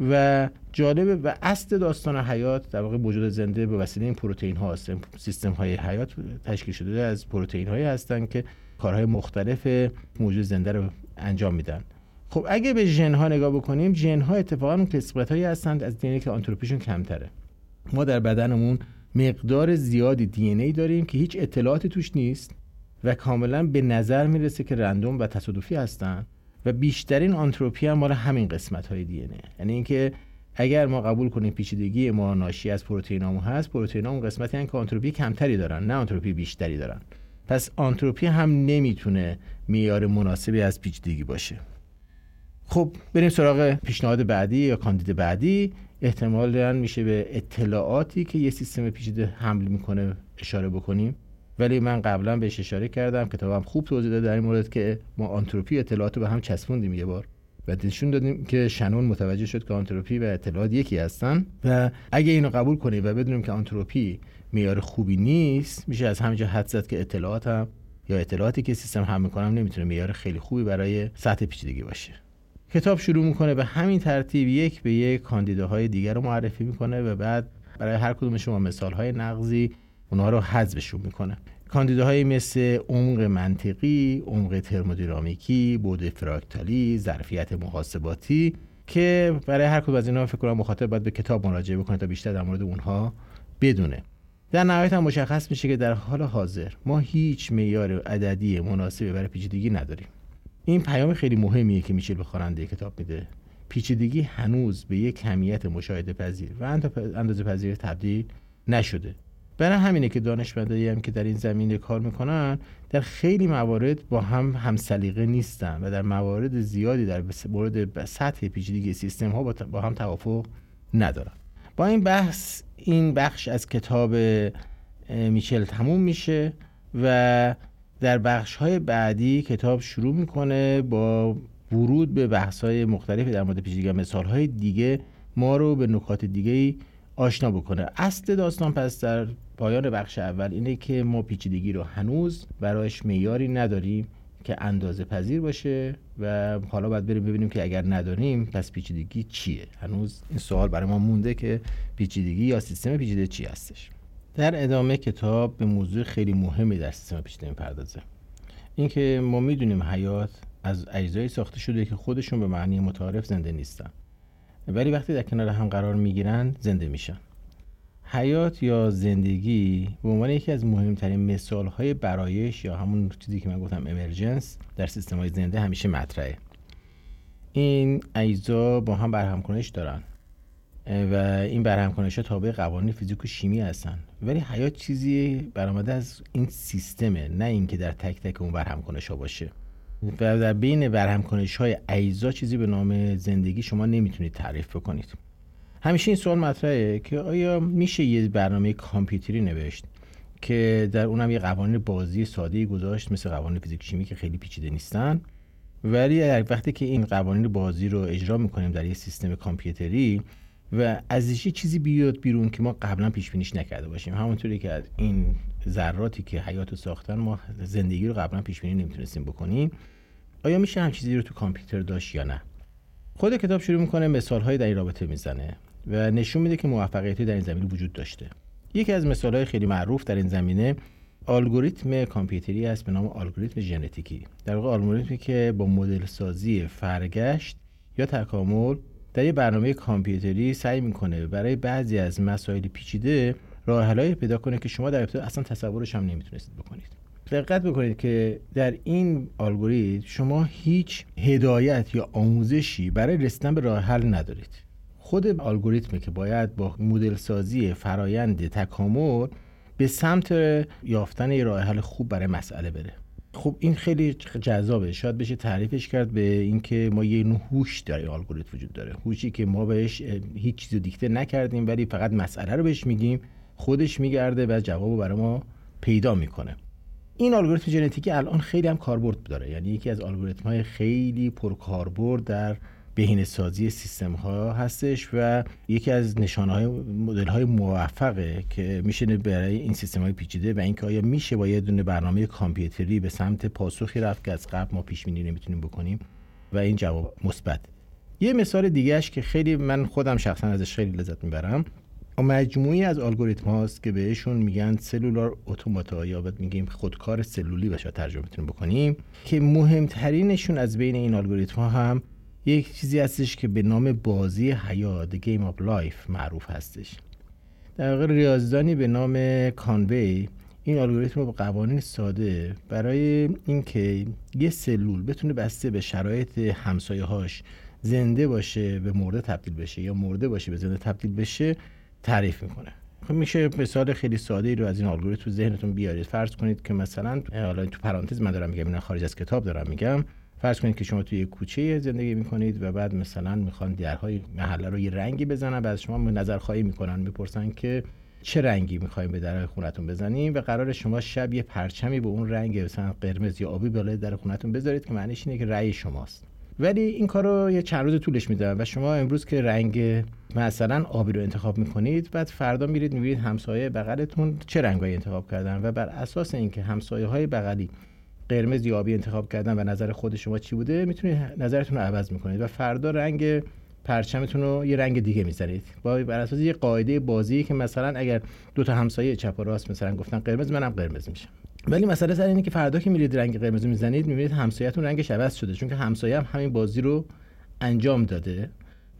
و جالبه و اصل داستان حیات در واقع وجود زنده به وسیله این پروتئین ها هستن. سیستم های حیات تشکیل شده از پروتئین هایی هستن که کارهای مختلف موجود زنده رو انجام میدن. خب اگه به ژن ها نگاه بکنیم ژن ها اتفاقا قسمت هایی هستند از دی که آنتروپیشون کمتره. ما در بدنمون مقدار زیادی دی ای داریم که هیچ اطلاعاتی توش نیست و کاملا به نظر می‌رسه که رندوم و تصادفی هستن. و بیشترین آنتروپی هم مال همین قسمت های دی یعنی اینکه اگر ما قبول کنیم پیچیدگی ما ناشی از پروتئینامون هست پروتئینا اون قسمتی هم که آنتروپی کمتری دارن نه آنتروپی بیشتری دارن. پس آنتروپی هم نمی‌تونه معیار مناسبی از پیچیدگی باشه. خب بریم سراغ پیشنهاد بعدی یا کاندید بعدی. احتمالا میشه به اطلاعاتی که یه سیستم پیچیده حمل می‌کنه اشاره بکنیم. ولی من قبلا بهش اشاره کردم کتابم خوب توضیح داده در این مورد که ما آنتروپی اطلاعات رو به هم چسبوندیم یه بار. و نشون دادیم که شنون متوجه شد که آنتروپی و اطلاعات یکی هستن و اگه اینو قبول کنیم و بدونیم که آنتروپی معیار خوبی نیست میشه از همینجا حد زد که اطلاعات هم یا اطلاعاتی که سیستم هم می‌کنم نمی‌تونه معیار خیلی خوبی برای سطح پیچیدگی باشه. کتاب شروع می‌کنه به همین ترتیب یک به یک کاندیداهای دیگر رو معرفی می‌کنه و بعد برای هر کدوم شما مثال های نقضی اونها رو حذفشون می‌کنه کاندیداهایی مثل عمق منطقی، عمق ترمودینامیکی، بود فراکتالی، ظرفیت محاسباتی که برای هر کدوم از اینها فکر کنم مخاطب باید به کتاب مراجعه بکنه تا بیشتر در مورد اونها بدونه. در نهایت هم مشخص میشه که در حال حاضر ما هیچ معیار عددی مناسبی برای پیچیدگی نداریم. این پیام خیلی مهمیه که میشه به خواننده کتاب میده پیچیدگی هنوز به یک کمیت مشاهده پذیر و اندازه پذیر تبدیل نشده برای همینه که دانشمندایی هم که در این زمینه کار می‌کنن در خیلی موارد با هم هم سلیقه نیستن و در موارد زیادی در مورد سطح پیچیدگی سیستم ها با هم توافق ندارن. با این بحث این بخش از کتاب میچل تموم میشه و در بخش های بعدی کتاب شروع می‌کنه با ورود به بحث های مختلفی در مورد پیچیدگی. مثال های دیگه ما رو به نکات دیگه آشنا بکنه. اصل داستان پس در پایان بخش اول اینه که ما پیچیدگی رو هنوز برایش معیاری نداریم که اندازه پذیر باشه و حالا باید بریم ببینیم که اگر نداریم پس پیچیدگی چیه؟ هنوز این سوال برای ما مونده که پیچیدگی یا سیستم پیچیده چی هستش. در ادامه کتاب به موضوع خیلی مهمی در سیستم پیچیده می‌پردازه. اینکه ما می‌دونیم حیات از اجزایی ساخته شده که خودشون به معنی متعارف زنده نیستن. ولی وقتی در کنار هم قرار می‌گیرن زنده میشن. حیات یا زندگی به عنوان یکی از مهمترین مثال های برایش یا همون چیزی که من گفتم امرجنس در سیستم های زنده همیشه مطرحه. این اجزا با هم برهم کنش دارن و این برهم کنش ها تابع قوانین فیزیک و شیمی هستن. ولی حیات چیزی برآمده از این سیستمه نه اینکه در تک تک اون برهم کنش ها باشه. و در بین برهم های اجزا چیزی به نام زندگی شما نمی‌تونید تعریف بکنید. همیشه این سوال مطرحه که آیا میشه یه برنامه کامپیوتری نوشت که در اونم یه قوانین بازی ساده گذاشت مثل قوانین فیزیک شیمی که خیلی پیچیده نیستن؟ ولی وقتی که این قوانین بازی رو اجرا می‌کنیم در یه سیستم کامپیوتری و ازش چیزی بیاد بیرون که ما قبلا پیش بینیش نکرده باشیم. همونطوری که از این ذراتی که حیات ساختن ما زندگی رو قبلا پیش بینی نمی‌تونستیم بکنیم. آیا میشه هم چیزی رو تو کامپیوتر داشت یا نه؟ خود کتاب شروع می‌کنه مثال در این رابطه می‌زنه و نشون میده که موفقیتی در این زمینه وجود داشته. یکی از مثال های خیلی معروف در این زمینه الگوریتم کامپیوتری است به نام الگوریتم ژنتیکی. در واقع الگوریتمی که با مدل سازی فرگشت یا تکامل در یک برنامه کامپیوتری سعی می‌کنه برای بعضی از مسائل پیچیده راه پیدا کنه که شما در ابتدا اصلا تصورش هم نمی‌تونستید بکنید. دقت بکنید که در این الگوریتم شما هیچ هدایت یا آموزشی برای رسیدن به راه حل ندارید. خود الگوریتمی که باید با مدل سازی فرایند تکامل به سمت یافتن یه راه حل خوب برای مسئله بره. خب این خیلی جذابه. شاید بشه تعریفش کرد به اینکه ما یه نوع هوش در الگوریتم وجود داره. هوشی که ما بهش هیچ چیزو دیکته نکردیم ولی فقط مسئله رو بهش میگیم خودش میگرده و جوابو برای ما پیدا می‌کنه. این الگوریتم ژنتیکی الان خیلی هم کاربرد داره. یعنی یکی از الگوریتم های خیلی پرکاربرد در بهینه سازی سیستم ها هستش و یکی از نشانه های مدل های موفقه که میشه برای این سیستم های پیچیده و اینکه آیا میشه با یه دونه برنامه کامپیوتری به سمت پاسخی رفت که از قبل ما پیش بینی نمی‌تونیم بکنیم و این جواب مثبت. یه مثال دیگهش که خیلی من خودم شخصا ازش خیلی لذت می‌برم. مجموعی از الگوریتم هاست که بهشون میگن سلولار اتوماتا یا باید میگیم خودکار سلولی بشه ترجمه بکنیم که مهمترینشون از بین این الگوریتم ها هم یک چیزی هستش که به نام بازی حیات Game of Life معروف هستش. در واقع ریاضدانی به نام کانوی این الگوریتم با قوانین ساده برای اینکه یه سلول بتونه بسته به شرایط همسایه هاش زنده باشه به مرده تبدیل بشه یا مرده باشه به زنده تبدیل بشه تعریف می‌کنه. خب میشه مثال خیلی ساده ای رو از این الگوریتم تو ذهنتون بیارید. فرض کنید که مثلا حالا تو پرانتز من دارم میگم اینا خارج از کتاب دارم میگم. فرض کنید که شما توی یک کوچه زندگی می‌کنید و بعد مثلا می‌خوان درهای محله رو یه رنگی بزنن بعد شما نظر خواهی می‌کنن می‌پرسن که چه رنگی می‌خوایم به در خونتون بزنیم و قرار شما شب یه پرچمی به اون رنگ مثلا قرمز یا آبی بالای در خونتون بذارید که معنیش اینه که رأی شماست. ولی این کار رو یه چند روز طولش میدن و شما امروز که رنگ مثلا آبی رو انتخاب می‌کنید بعد فردا میرید می‌بینید همسایه بغلتون چه رنگایی انتخاب کردن و بر اساس اینکه همسایه های بغلی قرمز یا آبی انتخاب کردن و نظر خود شما چی بوده می‌تونید نظرتون رو عوض می‌کنید و فردا رنگ پرچمتون رو یه رنگ دیگه می‌ذارید. با بر اساس یه قاعده بازی که مثلا اگر دو تا همسایه چپ و راست مثلا گفتن قرمز منم قرمز میشم. ولی مسئله سر اینه که فردا که میرید رنگ قرمز می‌زنید می‌بینید همسایه‌تون رنگش عوض شده. چون که همسایه هم همین بازی رو انجام داده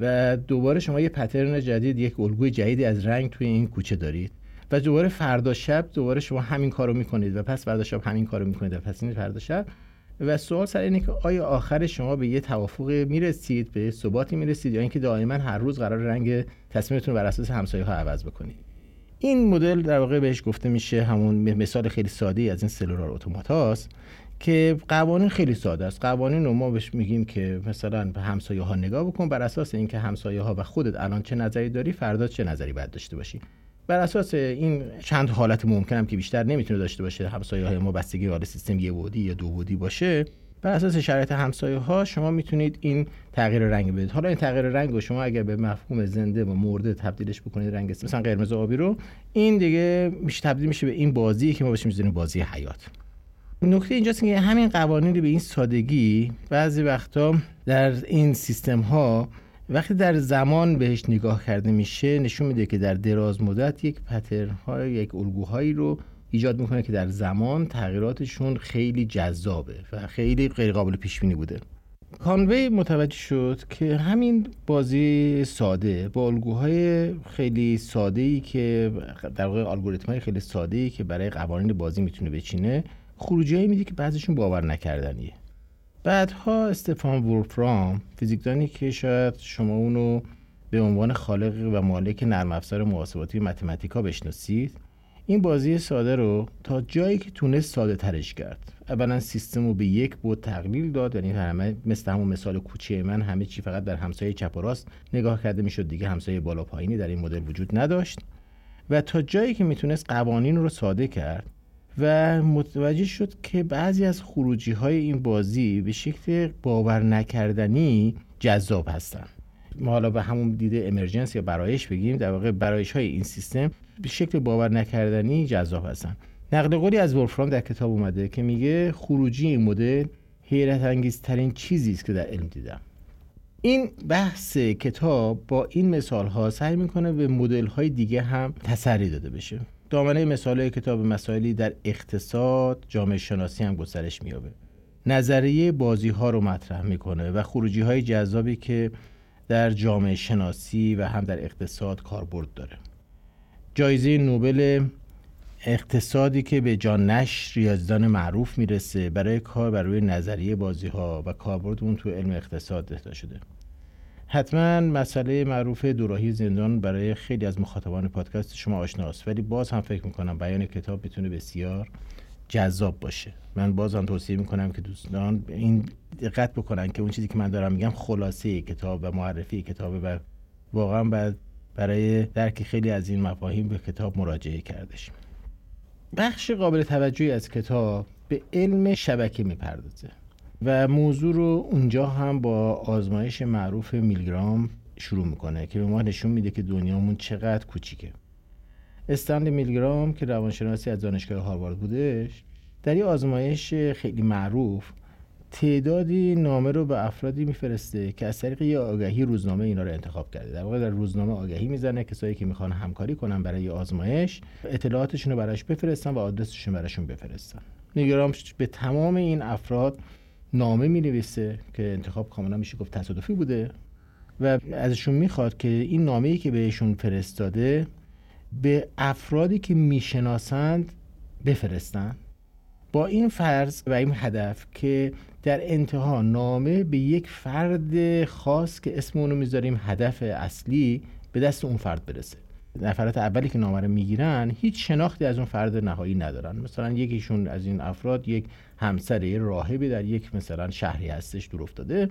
و دوباره شما یه پترن جدید یک الگوی جدیدی از رنگ توی این کوچه دارید. و دوباره فردا شب دوباره شما همین کارو می‌کنید و پس فردا شب همین کارو می‌کنید و پس این فردا شب. و سوال سر اینه که آیا آخر شما به یه توافق می‌رسید به ثباتی می‌رسید یا اینکه دائما هر روز قرار رنگ تصمیمتون بر اساس همسایه ها عوض بکنید؟ این مدل در واقع بهش گفته میشه همون مثال خیلی ساده از این سلولار اتومات که قوانین خیلی ساده است. قوانین رو ما بهش میگیم که مثلا به همسایه ها نگاه بکن بر اساس اینکه همسایه ها و خودت الان چه نظری داری فردا چه نظری باید داشته باشی. بر اساس این چند حالت ممکنم که بیشتر نمی‌تونه داشته باشه همسایه های ما بستگی حال سیستم یه بودی یا دو بودی باشه بر اساس شرایط همسایه ها شما می‌تونید این تغییر رنگ بدید. حالا این تغییر رنگ رو شما اگر به مفهوم زنده و مرده تبدیلش بکنید رنگ مثلا قرمز آبی رو این دیگه میشه تبدیل میشه به این بازی که ما بهش می‌ذاریم بازی حیات. نکته اینجاست که همین قوانین به این سادگی بعضی وقتا در این سیستم ها وقتی در زمان بهش نگاه کرده میشه نشون میده که در دراز مدت یک پترن های یک الگوهایی رو ایجاد می‌کنه که در زمان تغییراتشون خیلی جذابه و خیلی غیر قابل پیش بینی بوده. کانوی متوجه شد که همین بازی ساده با الگوهای خیلی ساده ای که در واقع الگوریتم های خیلی ساده ای که برای قوانین بازی می‌تونه بچینه خروجی میده که بعضیشون باور نکردنیه. بعدها استفان وولفرام فیزیکدانی که شاید شما اونو به عنوان خالق و مالک نرم افزار محاسباتی متمتیکا بشناسید این بازی ساده رو تا جایی که تونست ساده ترش کرد. اولا سیستم رو به یک بود تقلیل داد یعنی همه مثل همون مثال کوچه من همه چی فقط در همسایه چپ و راست نگاه کرده می‌شد دیگه همسایه بالا پایینی در این مدل وجود نداشت. و تا جایی که می‌تونست قوانین رو ساده کرد و متوجه شد که بعضی از خروجی های این بازی به شکل باور نکردنی جذاب هستن. ما حالا به همون دیده امرجنس یا برایش بگیم در واقع برایش های این سیستم به شکل باور نکردنی جذاب هستن. نقل قولی از ولفرام در کتاب اومده که میگه خروجی این مدل حیرت انگیزترین چیزی است که در علم دیدم. این بحث کتاب با این مثال ها سعی می‌کنه به مدل های دیگه هم تسری داده بشه. دامنه مثال های کتاب مسائلی در اقتصاد جامعه شناسی هم گسترش میابه نظریه بازی ها رو مطرح می‌کنه و خروجی های جذابی که در جامعه شناسی و هم در اقتصاد کاربرد داره. جایزه نوبل اقتصادی که به جان نش ریاضیدان معروف می‌رسه برای کار بر روی نظریه بازی ها و کاربرد اون تو علم اقتصاد اهدا شده. حتما مسئله معروف دوراهی زندان برای خیلی از مخاطبان پادکست شما آشناست. ولی باز هم فکر می‌کنم بیان کتاب می‌تونه بسیار جذاب باشه. من باز هم توصیه می‌کنم که دوستان این دقت بکنن که اون چیزی که من دارم میگم خلاصه کتاب و معرفی کتابه و واقعا بعد برای درک خیلی از این مفاهیم به کتاب مراجعه کردش. بخش قابل توجهی از کتاب به علم شبکه می‌پردازه. و موضوع رو اونجا هم با آزمایش معروف میلگرام شروع می‌کنه که به ما نشون میده که دنیامون چقدر کوچیکه. استند میلگرام که روانشناسی از دانشگاه هاروارد بودش در یه آزمایش خیلی معروف تعدادی نامه رو به افرادی میفرسته که از طریق یه آگهی روزنامه اینا رو انتخاب کرده. در واقع در روزنامه آگهی می‌زنه کسایی که می‌خوان همکاری کنن برای آزمایش اطلاعاتشون رو براش بفرستن و آدرسشون براشون بفرستن. نیگرام به تمام این افراد نامه می که انتخاب کاملا میشه گفت تصادفی بوده و ازشون می‌خواد که این نامه ای که بهشون فرستاده به افرادی که می‌شناسند بفرستن. با این فرض و این هدف که در انتها نامه به یک فرد خاص که اسم اونو می‌ذاریم هدف اصلی به دست اون فرد برسه. نفرات اولی که نامه رو می‌گیرن هیچ شناختی از اون فرد نهایی ندارن. مثلا یکیشون از این افراد یک همسر راهبی در یک مثلا شهری هستش دور افتاده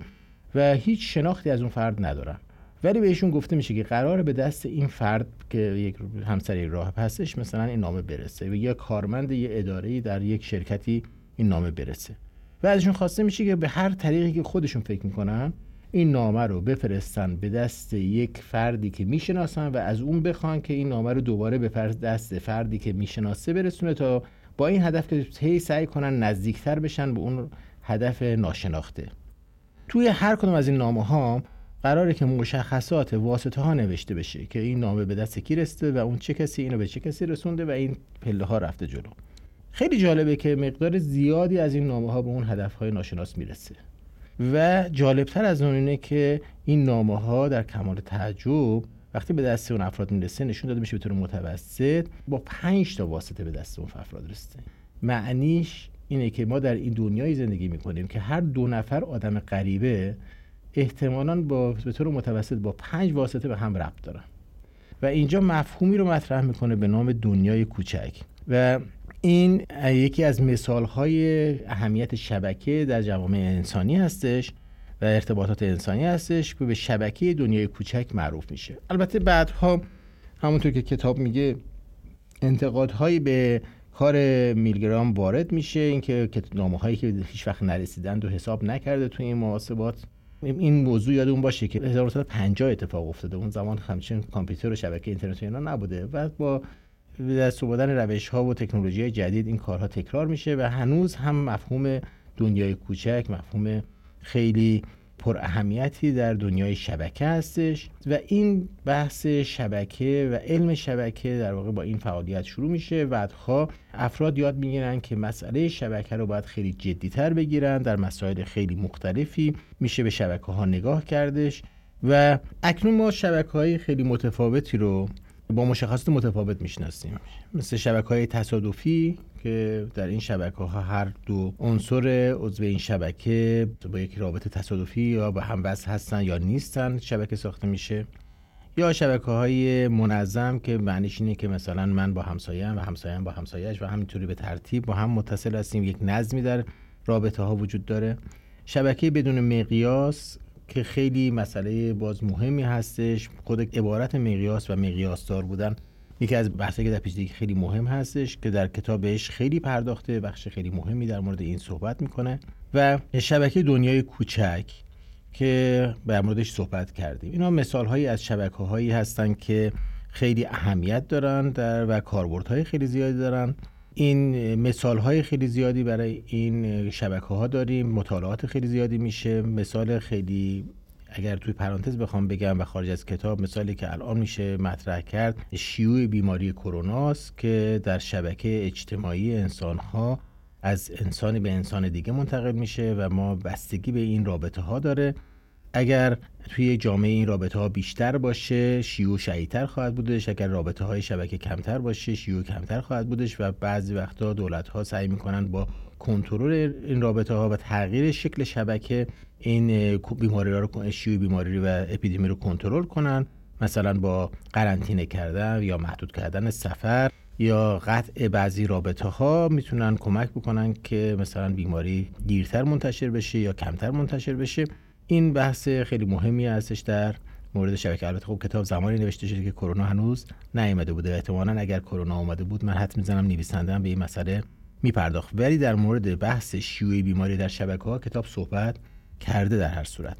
و هیچ شناختی از اون فرد ندارن. ولی بهشون گفته میشه که قرار به دست این فرد که یک همسر راهب هستش مثلا این نامه برسه و یا کارمند یه اداره در یک شرکتی این نامه برسه. و ازشون خواسته میشه که به هر طریقی که خودشون فکر می‌کنن این نامه رو بفرستن به دست یک فردی که می‌شناسن و از اون بخوان که این نامه رو دوباره به دست فردی که می‌شناسه برسونه تا با این هدف که هی سعی کنن نزدیکتر بشن به اون هدف ناشناخته. توی هر کدوم از این نامه ها قراره که مشخصات واسطه ها نوشته بشه که این نامه به دست کی رسیده و اون چه کسی اینو به چه کسی رسونده و این پله ها رفته جلو. خیلی جالبه که مقدار زیادی از این نامه ها به اون هدف های ناشناس می‌رسه. و جالبتر از اون اینه که این نامه ها در کمال تعجب وقتی به دست اون افراد می‌رسه نشون داده میشه به طور متوسط با پنج تا واسطه به دست اون افراد رسیده. معنیش اینه که ما در این دنیای زندگی می‌کنیم که هر دو نفر آدم غریبه احتمالا با به طور متوسط با پنج واسطه به هم ربط دارن. و اینجا مفهومی رو مطرح می‌کنه به نام دنیای کوچک. و این یکی از مثال های اهمیت شبکه در جوامع انسانی هستش و ارتباطات انسانی هستش که به شبکه دنیای کوچک معروف میشه. البته بعدها همونطور که کتاب میگه انتقادهایی به کار میلگرام وارد میشه. اینکه نامه هایی که هیچ وقت نرسیدند و حساب نکرده توی این محاسبات. این موضوع یادمون باشه که 1950 اتفاق افتاده. اون زمان همچین کامپیوتر و شبکه اینترنت اینا نبوده و با دست بودن روش ها و تکنولوژی جدید این کارها تکرار میشه و هنوز هم مفهوم دنیای کوچک مفهوم خیلی پر اهمیتی در دنیای شبکه هستش و این بحث شبکه و علم شبکه در واقع با این فعالیت شروع میشه. بعدها افراد یاد می‌گیرن که مسئله شبکه رو باید خیلی جدیتر بگیرن در مسائل خیلی مختلفی میشه به شبکه ها نگاه کردش و اکنون ما شبکه های خیلی متفاوتی رو با مشخصات متفاوت می‌شناسیم. مثل شبکه های تصادفی که در این شبکه ها هر دو عنصر عضو این شبکه با یک رابطه تصادفی یا به هم وصل هستن یا نیستن شبکه ساخته میشه. یا شبکه های منظم که معنیش اینه که مثلا من با همسایم و همسایم با همسایش و همینطوری به ترتیب با هم متصل هستیم یک نظمی در رابطه ها وجود داره. شبکه بدون مقیاس که خیلی مسئله باز مهمی هستش. خود عبارت مقیاس و مقیاسدار بودن یکی از بحثایی که در پیچیدگی خیلی مهم هستش که در کتابش خیلی پرداخته بخش خیلی مهمی در مورد این صحبت می‌کنه و شبکه دنیای کوچک که در موردش صحبت کردیم. اینا مثال هایی از شبکه هایی هستن که خیلی اهمیت دارن در و کاربردهای خیلی زیادی دارن. این مثال های خیلی زیادی برای این شبکه ها داریم مطالعات خیلی زیادی میشه. مثال خیلی اگر توی پرانتز بخوام بگم و خارج از کتاب مثالی که الان میشه مطرح کرد شیوع بیماری کروناست که در شبکه اجتماعی انسان ها از انسانی به انسان دیگه منتقل میشه و ما بستگی به این رابطه ها داره. اگر توی جامعه این رابطه ها بیشتر باشه شیوع شدیدتر خواهد بودش. اگر رابطه های شبکه کمتر باشه شیوع کمتر خواهد بودش و بعضی وقتا دولت ها سعی می‌کنن با کنترل این رابطه ها و تغییر شکل شبکه این بیماری رو شیوع بیماری و اپیدمی رو کنترل کنن. مثلا با قرنطینه کردن یا محدود کردن سفر یا قطع بعضی رابطه ها می‌تونن کمک بکنن که مثلا بیماری دیرتر منتشر بشه یا کمتر منتشر بشه. این بحث خیلی مهمی هستش در مورد شبکه البته خب کتاب زمانی نوشته شده که کرونا هنوز نیامده بوده. احتمالا اگر کرونا اومده بود من حد می‌زنم نویسنده به این مسئله میپرداخت. ولی در مورد بحث شیوع بیماری در شبکه ها کتاب صحبت کرده در هر صورت.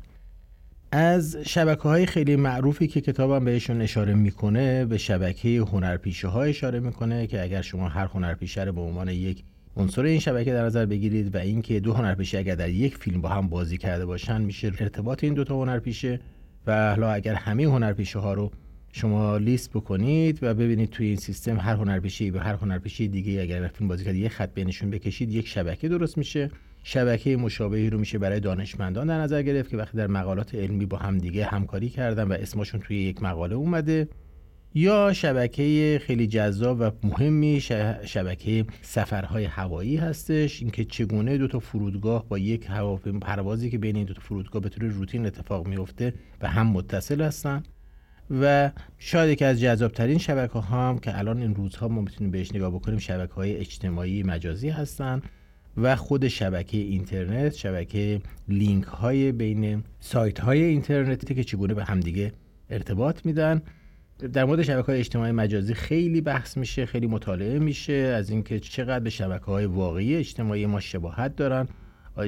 از شبکه های خیلی معروفی که کتابم بهشون اشاره می‌کنه به شبکه هنرپیشه ها اشاره می‌کنه که اگر شما هر هنرپیشه رو به عنوان یک عنصر این شبکه در نظر بگیرید و اینکه دو هنرپیشه اگر در یک فیلم با هم بازی کرده باشن میشه ارتباط این دو تا هنرپیشه؟ و حالا اگر همه هنرپیشه ها رو شما لیست بکنید و ببینید توی این سیستم هر هنرپیشه به هر هنرپیشه دیگه اگر فیلم بازی کرد یک خط بینشون بکشید یک شبکه درست میشه. شبکه مشابهی رو میشه برای دانشمندان در نظر گرفت که وقتی در مقالات علمی با هم دیگه همکاری کردن و اسمشون توی یک مقاله اومده. یا شبکه خیلی جذاب و مهمی شبکه سفرهای هوایی هستش. اینکه چگونه دو تا فرودگاه با یک پروازی که بین این دو تا فرودگاه به طور روتین اتفاق میفته و هم متصل هستن. و شاید یکی از جذابترین شبکه ها هم که الان این روزها ما می‌تونیم بهش نگاه بکنیم شبکه های اجتماعی مجازی هستن و خود شبکه اینترنت شبکه لینک های بین سایت های اینترنتی که چگونه به همدیگه ارتباط میدن. در مورد شبکه های اجتماعی مجازی خیلی بحث میشه خیلی مطالعه میشه از اینکه چقدر به شبکه های واقعی اجتماعی ما شباهت دارن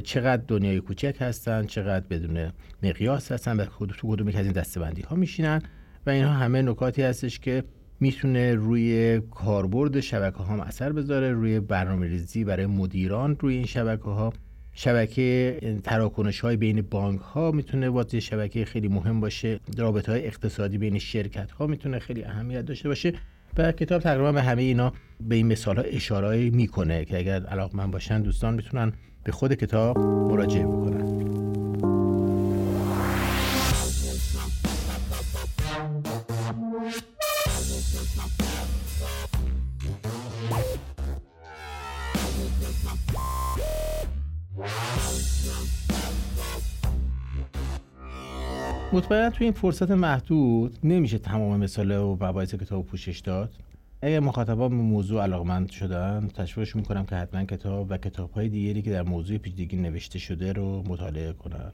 چقدر دنیای کوچک هستن چقدر بدون مقیاس هستن و تو کدوم از این دستبندی ها میشینن. و اینها همه نکاتی هستش که می‌تونه روی کاربرد شبکه ها اثر بذاره روی برنامه ریزی برای مدیران روی این شبکه ها شبکه تراکنش های بین بانک ها می‌تونه واسه شبکه خیلی مهم باشه. رابطه های اقتصادی بین شرکت ها می‌تونه خیلی اهمیت داشته باشه و کتاب تقریبا به همه اینا به این مثال ها اشاره می‌کنه که اگر علاقه من باشن دوستان می‌تونن به خود کتاب مراجعه بکنن. مطمئنا توی این فرصت محدود نمیشه تمام مثال و مباحث کتاب پوشش داد. اگر مخاطبان به موضوع علاقمند شدن تشویقش می‌کنم که حتما کتاب و کتاب های دیگری که در موضوع پیچیدگی نوشته شده رو مطالعه کنند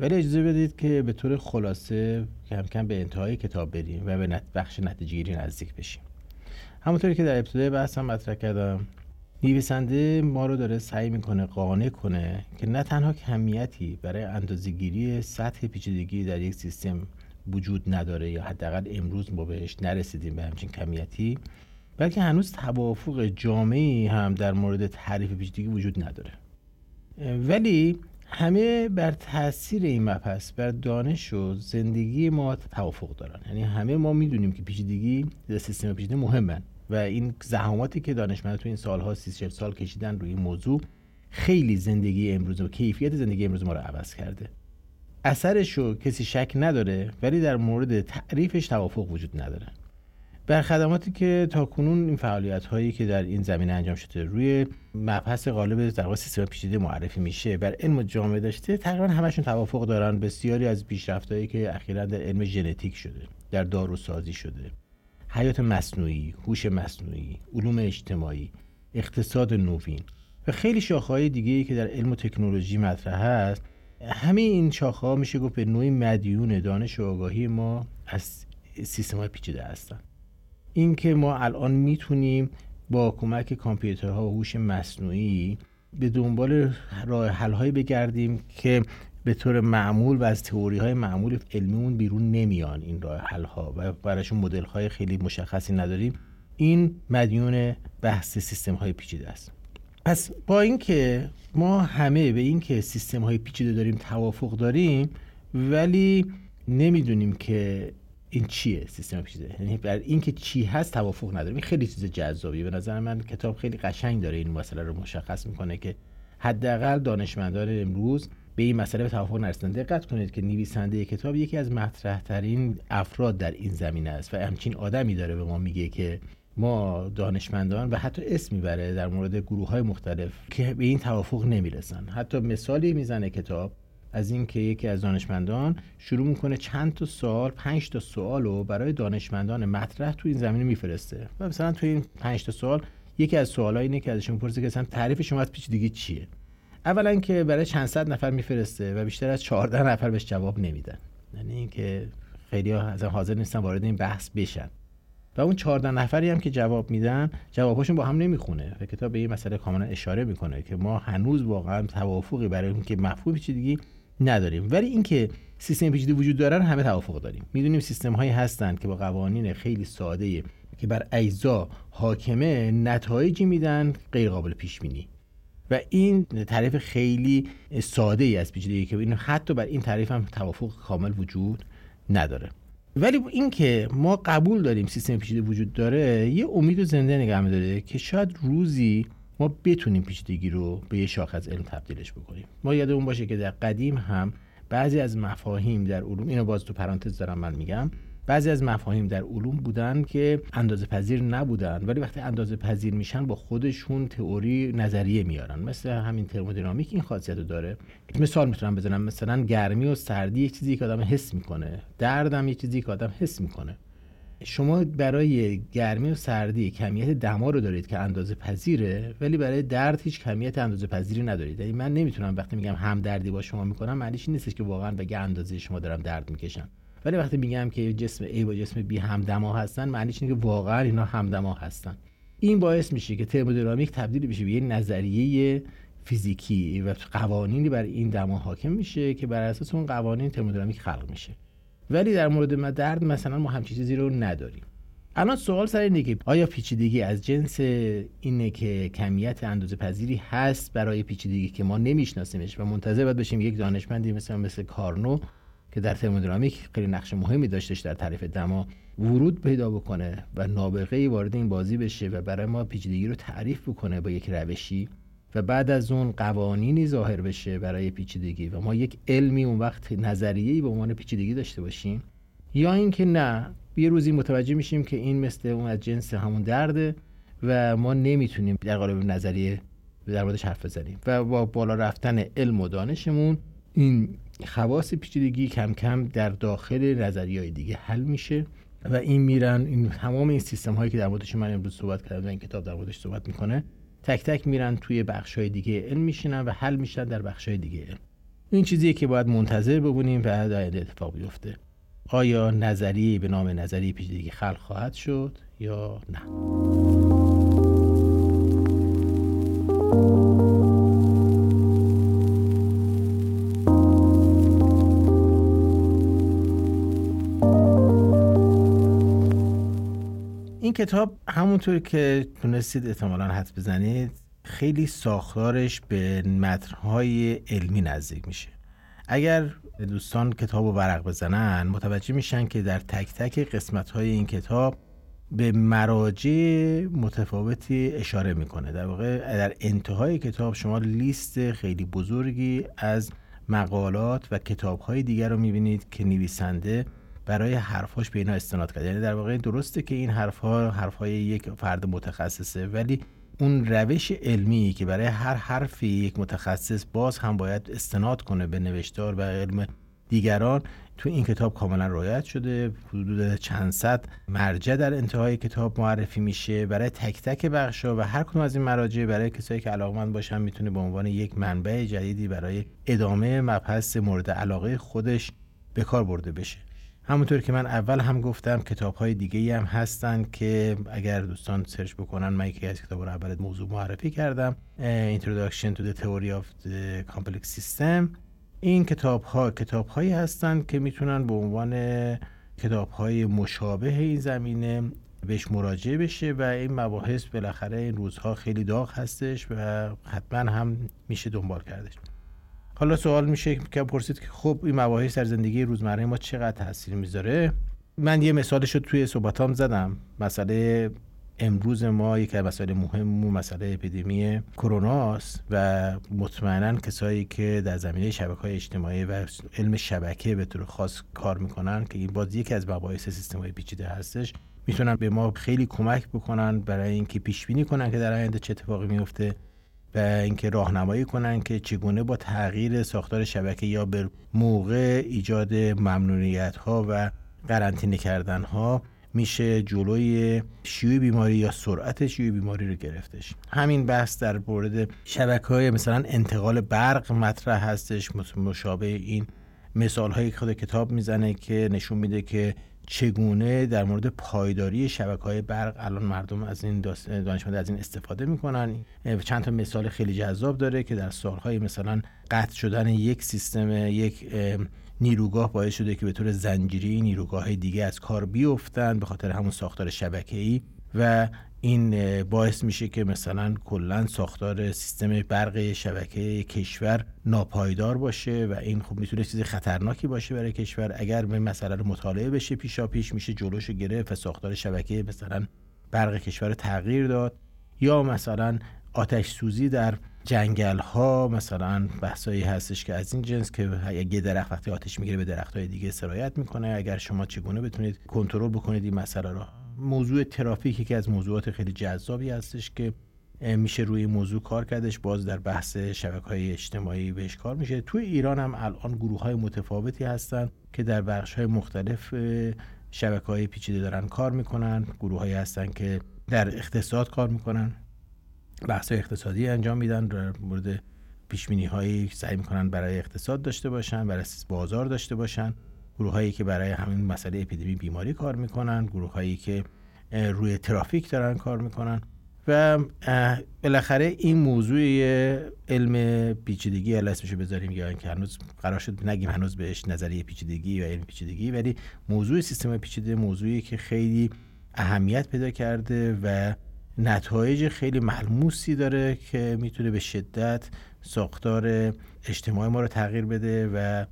ولی اجازه بدید که به طور خلاصه کم کم به انتهای کتاب بریم و به بخش نتیجه گیری نزدیک بشیم. همونطوری که در ابتدای بحثم مطرح کردم نویسنده ما رو داره سعی می‌کنه قانع کنه که نه تنها کمیتی برای اندازهگیری سطح پیچیدگی در یک سیستم وجود نداره یا حداقل امروز ما بهش نرسیدیم به همچین کمیتی بلکه هنوز توافق جامعی هم در مورد تعریف پیچیدگی وجود نداره. ولی همه بر تاثیر این مبحث بر دانش و زندگی ما توافق دارن. یعنی همه ما می‌دونیم که پیچیدگی در سیستم پیچیده مهمن و این زحماتی که دانشمند تو این سالها 30 سال کشیدن روی این موضوع خیلی زندگی امروز و کیفیت زندگی امروز ما رو عوض کرده. اثرش رو کسی شک نداره ولی در مورد تعریفش توافق وجود نداره. بر خدماتی که تا کنون این فعالیت هایی که در این زمینه انجام شده روی مبحث غالب در واقع سیستم پیچیده معرفی میشه. بر علم جامعه داشته تقریبا همشون توافق دارن. بسیاری از پیشرفت‌هایی که اخیرا در علم ژنتیک شده در داروسازی شده. حیات مصنوعی هوش مصنوعی علوم اجتماعی اقتصاد نوین و خیلی شاخه‌های دیگه که در علم و تکنولوژی مطرح هست. همه این شاخه میشه گفت به نوعی مدیون دانش و آگاهی ما از سیستم های پیچیده هستن. اینکه ما الان می‌تونیم با کمک کامپیوترها و هوش مصنوعی به دنبال راه حل هایی بگردیم که به طور معمول و از تئوری های معمول علمیمون بیرون نمیان این راه حل ها و براشون مدل های خیلی مشخصی نداریم. این مدیون بحث سیستم های پیچیده است. پس با اینکه ما همه به اینکه سیستم های پیچیده داریم توافق داریم ولی نمی‌دونیم که این چیه سیستم پیچیده. یعنی بر اینکه چی هست توافق نداریم. این خیلی چیز جذابیه. به نظر من کتاب خیلی قشنگ داره این مسئله رو مشخص می‌کنه که حداقل دانشمندان امروز به این مسئله به توافق نرسیدن دقت کنید که نویسنده کتاب یکی از مطرح ترین افراد در این زمینه است و همچین آدمی داره به ما میگه که ما دانشمندان و حتی اسم می‌بره در مورد گروه های مختلف که به این توافق نمی‌رسن. حتی مثالی می‌زنه کتاب از اینکه یکی از دانشمندان شروع می‌کنه چند تا سوال پنج تا سوال رو برای دانشمندان مطرح تو این زمینه میفرسته. و مثلا تو این پنج تا سوال یکی از سوالها اینه که ازشون پرسه که مثلا تعریف شما از پیچیدگی چیه؟ اولا که برای چند صد نفر میفرسته و بیشتر از 14 نفر بهش جواب نمیدن. یعنی اینکه خیلی ها حاضر نیستن وارد این بحث بشن. و اون 14 نفری هم که جواب میدن جوابشون با هم نمی‌خونه و کتاب به این مسئله کاملا اشاره می‌کنه که ما هنوز واقعا توافقی برای اینکه مفهوم پیچیدگی نداریم. ولی اینکه سیستم پیچیده وجود دارن همه توافق داریم. می‌دونیم سیستم هایی هستند که با قوانین خیلی ساده که بر اجزا حاکمه نتایجی میدن غیر قابل پیش بینی و این تعریف خیلی ساده ای از پیچیدگی که این حتی بر این تعریف هم توافق کامل وجود نداره. ولی اینکه ما قبول داریم سیستم پیچیده وجود داره یه امید و زنده نگه داره که شاید روزی ما بتونیم پیچیدگی رو به یه شاخ از علم تبدیلش بکنیم. ما یادمون باشه که در قدیم هم بعضی از مفاهیم در علوم اینو باز تو پرانتز دارم من میگم بعضی از مفاهیم در علوم بودن که اندازه پذیر نبودن ولی وقتی اندازه پذیر میشن با خودشون تئوری نظریه میارن. مثل همین ترمودینامیک این خاصیت رو داره. مثال می‌تونم بزنم. مثلا گرمی و سردی یک چیزی که آدم حس می‌کنه. دردم یک چیزی که آدم حس می‌کنه. شما برای گرمی و سردی کمیت دما رو دارید که اندازه پذیره ولی برای درد هیچ کمیت اندازه پذیری ندارید. یعنی من نمی‌تونم وقتی میگم هم دردی با شما می‌کنم معنیش این نیستش که واقعا به اندازه شما دارم درد می‌کشم ولی وقتی میگم که جسم A با جسم B همدما هستن معنیش اینه که واقعا اینا همدما هستن. این باعث میشه که ترمودینامیک تبدیل بشه به یه نظریه فیزیکی و قوانینی بر این دما حاکم میشه که بر اساس اون قوانین ترمودینامیک خلق میشه. ولی در مورد درد مثلا ما همچین چیزی رو نداریم. الان سوال سر اینه که آیا پیچیدگی از جنس اینه که کمیت اندازه پذیری هست برای پیچیدگی که ما نمیشناسیمش و منتظر باید بشیم یک دانشمندی مثل مثل کارنو که در ترمودینامیک خیلی نقش مهمی داشتش در تعریف دما ورود پیدا بکنه و نابغه وارد این بازی بشه و برای ما پیچیدگی رو تعریف بکنه با یک روشی و بعد از اون قوانینی ظاهر بشه برای پیچیدگی و ما یک علمی اون وقت نظریه‌ای به عنوان پیچیدگی داشته باشیم یا اینکه نه یه روزی متوجه میشیم که این مثل اون از جنس همون درده و ما نمی‌تونیم در قالب نظریه در موردش حرف بزنیم و با بالا رفتن علم و دانشمون این خواص پیچیدگی کم کم در داخل نظریه های دیگه حل میشه و این میرن این تمام این سیستم هایی که در موردش من امروز صحبت کردم این کتاب در موردش صحبت می‌کنه تک تک میرن توی بخش های دیگه علم میشینن و حل میشن در بخش های دیگه علم. این چیزیه که باید منتظر ببینیم و آینده اتفاق بیفته. آیا نظریه به نام نظریه پیچیدگی خلق خواهد شد یا نه؟ کتاب همونطور که تونستید احتمالا حد بزنید خیلی ساختارش به متنهای علمی نزدیک میشه. اگر دوستان کتاب رو ورق بزنن متوجه میشن که در تک تک قسمت های این کتاب به مراجع متفاوتی اشاره می‌کنه. در واقع در انتهای کتاب شما لیست خیلی بزرگی از مقالات و کتاب های دیگر رو می‌بینید که نویسنده برای حرفاش به اینا استناد کرد. یعنی در واقع درسته که این حرفها حرفهای یک فرد متخصصه ولی اون روش علمی که برای هر حرفی یک متخصص باز هم باید استناد کنه به نوشتار و علم دیگران تو این کتاب کاملا رعایت شده. حدود چند صد مرجع در انتهای کتاب معرفی میشه برای تک تک بخشا و هر کدوم از این مراجع برای کسایی که علاقمند باشن می‌تونه به عنوان یک منبع جدیدی برای ادامه مبحث مورد علاقه خودش به کار برده بشه. همونطور که من اول هم گفتم کتاب های دیگه هم هستن که اگر دوستان سرچ بکنن من یکی از کتاب رو اول موضوع معرفی کردم Introduction to the Theory of the Complex System. این کتاب ها کتاب هایی هستند که می‌تونن به عنوان کتاب های مشابه این زمینه بهش مراجعه بشه و این مباحث بالاخره این روزها خیلی داغ هستش و حتما هم میشه دنبال کردش. حالا سوال میشه که پرسید که خب این مباحث در زندگی روزمره ما چقدر تاثیر می‌ذاره؟ من یه مثالش رو توی صحبتام زدم. مسئله امروز ما یکی از مسائل مهم و مسئله اپیدمی کرونا و مطمئنا کسایی که در زمینه شبکه های اجتماعی و علم شبکه به طور خاص کار می‌کنن که این باز یکی از مباحث سیستم های پیچیده هستش می‌تونن به ما خیلی کمک بکنن برای اینکه پیش بینی کنن که در آینده چه اتفاقی میفته و اینکه راهنمایی کنن که چگونه با تغییر ساختار شبکه یا به موقع ایجاد ممنونیت ها و قرنطینه کردن ها میشه جلوی شیوع بیماری یا سرعت شیوع بیماری رو گرفتش. همین بحث در مورد شبکه های مثلا انتقال برق مطرح هستش مشابه این مثال های خود کتاب می‌زنه که نشون میده که چگونه در مورد پایداری شبکه های برق الان مردم از این دانشمند از این استفاده می‌کنن؟ چند تا مثال خیلی جذاب داره که در سالهای مثلا قطع شدن یک سیستم یک نیروگاه باعث شده که به طور زنجیری نیروگاه دیگه از کار بیفتن به خاطر همون ساختار ای و این باعث میشه که مثلا کلا ساختار سیستم برق شبکه کشور ناپایدار باشه و این خب می‌تونه چیز خطرناکی باشه برای کشور. اگر به مسئله رو مطالعه بشه پیشا پیش میشه جلوش گرفت و ساختار شبکه مثلا برق کشور تغییر داد. یا مثلا آتش سوزی در جنگل ها مثلا بحثایی هستش که از این جنس که یه درخت وقتی آتش می‌گیره به درخت های دیگه سرایت می‌کنه. اگر شما چگونه بتونید کنترل بکنید این مسئله رو. موضوع ترافیک که از موضوعات خیلی جذابی هستش که میشه روی موضوع کار کردش. باز در بحث شبکه های اجتماعی بهش کار میشه. توی ایران هم الان گروه های متفاوتی هستن که در بخش های مختلف شبکه های پیچیده دارن کار می‌کنن. گروه هایی هستن که در اقتصاد کار می‌کنن. بحث اقتصادی انجام میدن. در مورد پیشمینی هایی سعی می‌کنن برای اقتصاد داشته باشن برای بازار داشته باشن. گروه هایی که برای همین مسئله اپیدمی بیماری کار می‌کنن گروه هایی که روی ترافیک دارن کار می‌کنن و بالاخره این موضوع علم پیچیدگی حالا اسمشو بذاریم یا اینکه هنوز قرار شد نگیم هنوز بهش نظریه پیچیدگی و علم پیچیدگی ولی موضوع سیستم پیچیده موضوعی که خیلی اهمیت پیدا کرده و نتایج خیلی ملموسی داره که می‌تونه به شدت ساختار اجتماعی ما رو تغییر بده و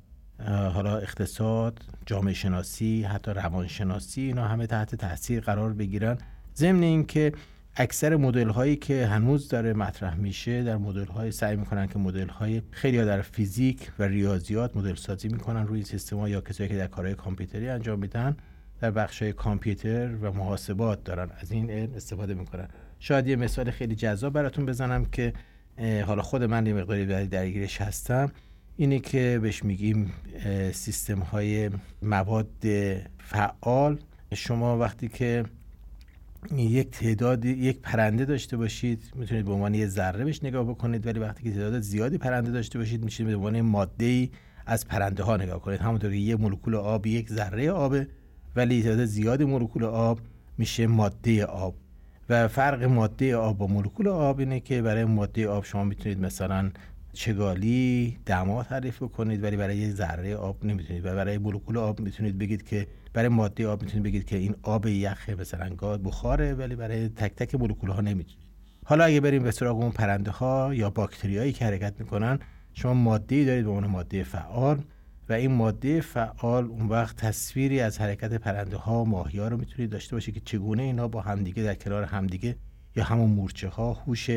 حالا اقتصاد، جامعه شناسی، حتی روانشناسی اینا همه تحت تاثیر قرار بگیرن. ضمن اینکه اکثر مدل هایی که هنوز داره مطرح میشه در مدل های سعی می‌کنن که مدل های خیلی در فیزیک و ریاضیات مدل سازی می‌کنن روی سیستم یا کسایی که در کارهای کامپیوتری انجام میدن در بخش کامپیوتر و محاسبات دارن. از این علم استفاده می‌کنن. شاید یه مثال خیلی جذاب براتون بزنم که حالا خود من یه مقداری درگیرش هستم. اینه که بهش میگیم سیستم های مواد فعال. شما وقتی که یک تعداد یک پرنده داشته باشید می‌تونید به عنوان یه ذره بهش نگاه بکنید ولی وقتی که تعداد زیادی پرنده داشته باشید میشه به عنوان ماده ای از پرنده ها نگاه کنید. همونطور که یه مولکول آب یک ذره آبه ولی تعداد زیادی مولکول آب میشه ماده آب. و فرق ماده آب با مولکول آب اینه که برای ماده آب شما می‌تونید مثلا چگالی دما تعریف کنید ولی برای یه ذره آب نمی‌تونید. و برای مولکول آب می‌تونید بگید که برای ماده آب می‌تونید بگید که این آب یخه مثلا گاز بخاره ولی برای تک تک مولکول ها نمی‌تونید. حالا اگه بریم به سراغ اون پرنده ها یا باکتریایی که حرکت می‌کنن شما ماده دارید به عنوان ماده فعال و این ماده فعال اون وقت تصویری از حرکت پرنده ها و ماهی ها رو می‌تونید داشته باشید که چگونه اینا با همدیگه در کنار همدیگه یا همون مورچه ها هوش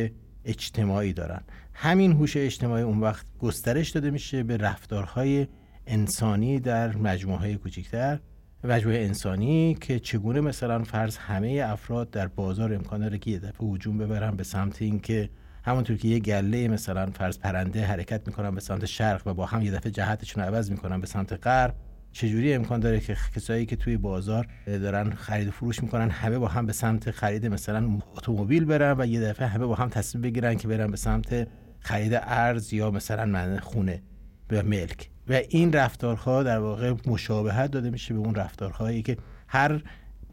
اجتماعی دارن. همین هوش اجتماعی اون وقت گسترش داده میشه به رفتارهای انسانی در مجموعه های کوچکتر. مجموعه انسانی که چگونه مثلا فرض همه افراد در بازار امکان داره که یه دفعه هجوم ببرن به سمت اینکه همونطور که یه گله مثلا فرض پرنده حرکت می‌کنن به سمت شرق و با هم یه دفعه جهتشون عوض می‌کنن به سمت غرب چجوری امکان داره که کسایی که توی بازار دارن خرید و فروش می‌کنن همه با هم به سمت خرید مثلا اتومبیل برن و یه دفعه همه با هم تصمیم بگیرن که برن به سمت خرید ارز یا مثلا خونه به ملک. و این رفتارها در واقع مشابهت داده میشه به اون رفتارهایی که هر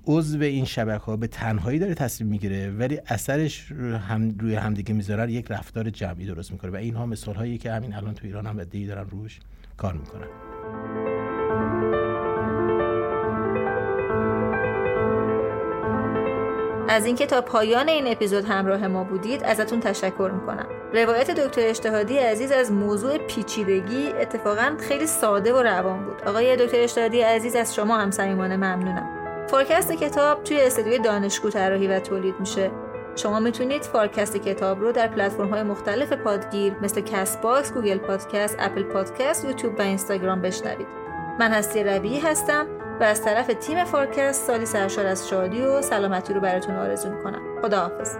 عضو این شبکه ها به تنهایی داره تصمیم می‌گیره ولی اثرش روی, هم روی همدیگه می‌ذارن یک رفتار جمعی درست می‌کنه. و اینها مثال هایی که همین الان تو ایران هم دارن روش کار می‌کنن. از اینکه تا پایان این اپیزود همراه ما بودید ازتون تشکر می‌کنم. روایت دکتر اشتهادی عزیز از موضوع پیچیدگی اتفاقا خیلی ساده و روان بود. آقای دکتر اشتهادی عزیز از شما هم صمیمانه ممنونم. فارکست کتاب توی استودیوی دانشگو طراحی و تولید میشه. شما می‌تونید فارکست کتاب رو در پلتفرم های مختلف پادگیر مثل Castbox، Google Podcast، Apple Podcast، یوتیوب و اینستاگرام بشنوید. من هستی ربیعی هستم. و از طرف تیم فارکست سالی سرشار از شادی و سلامتی رو براتون آرزو می‌کنم. خداحافظ.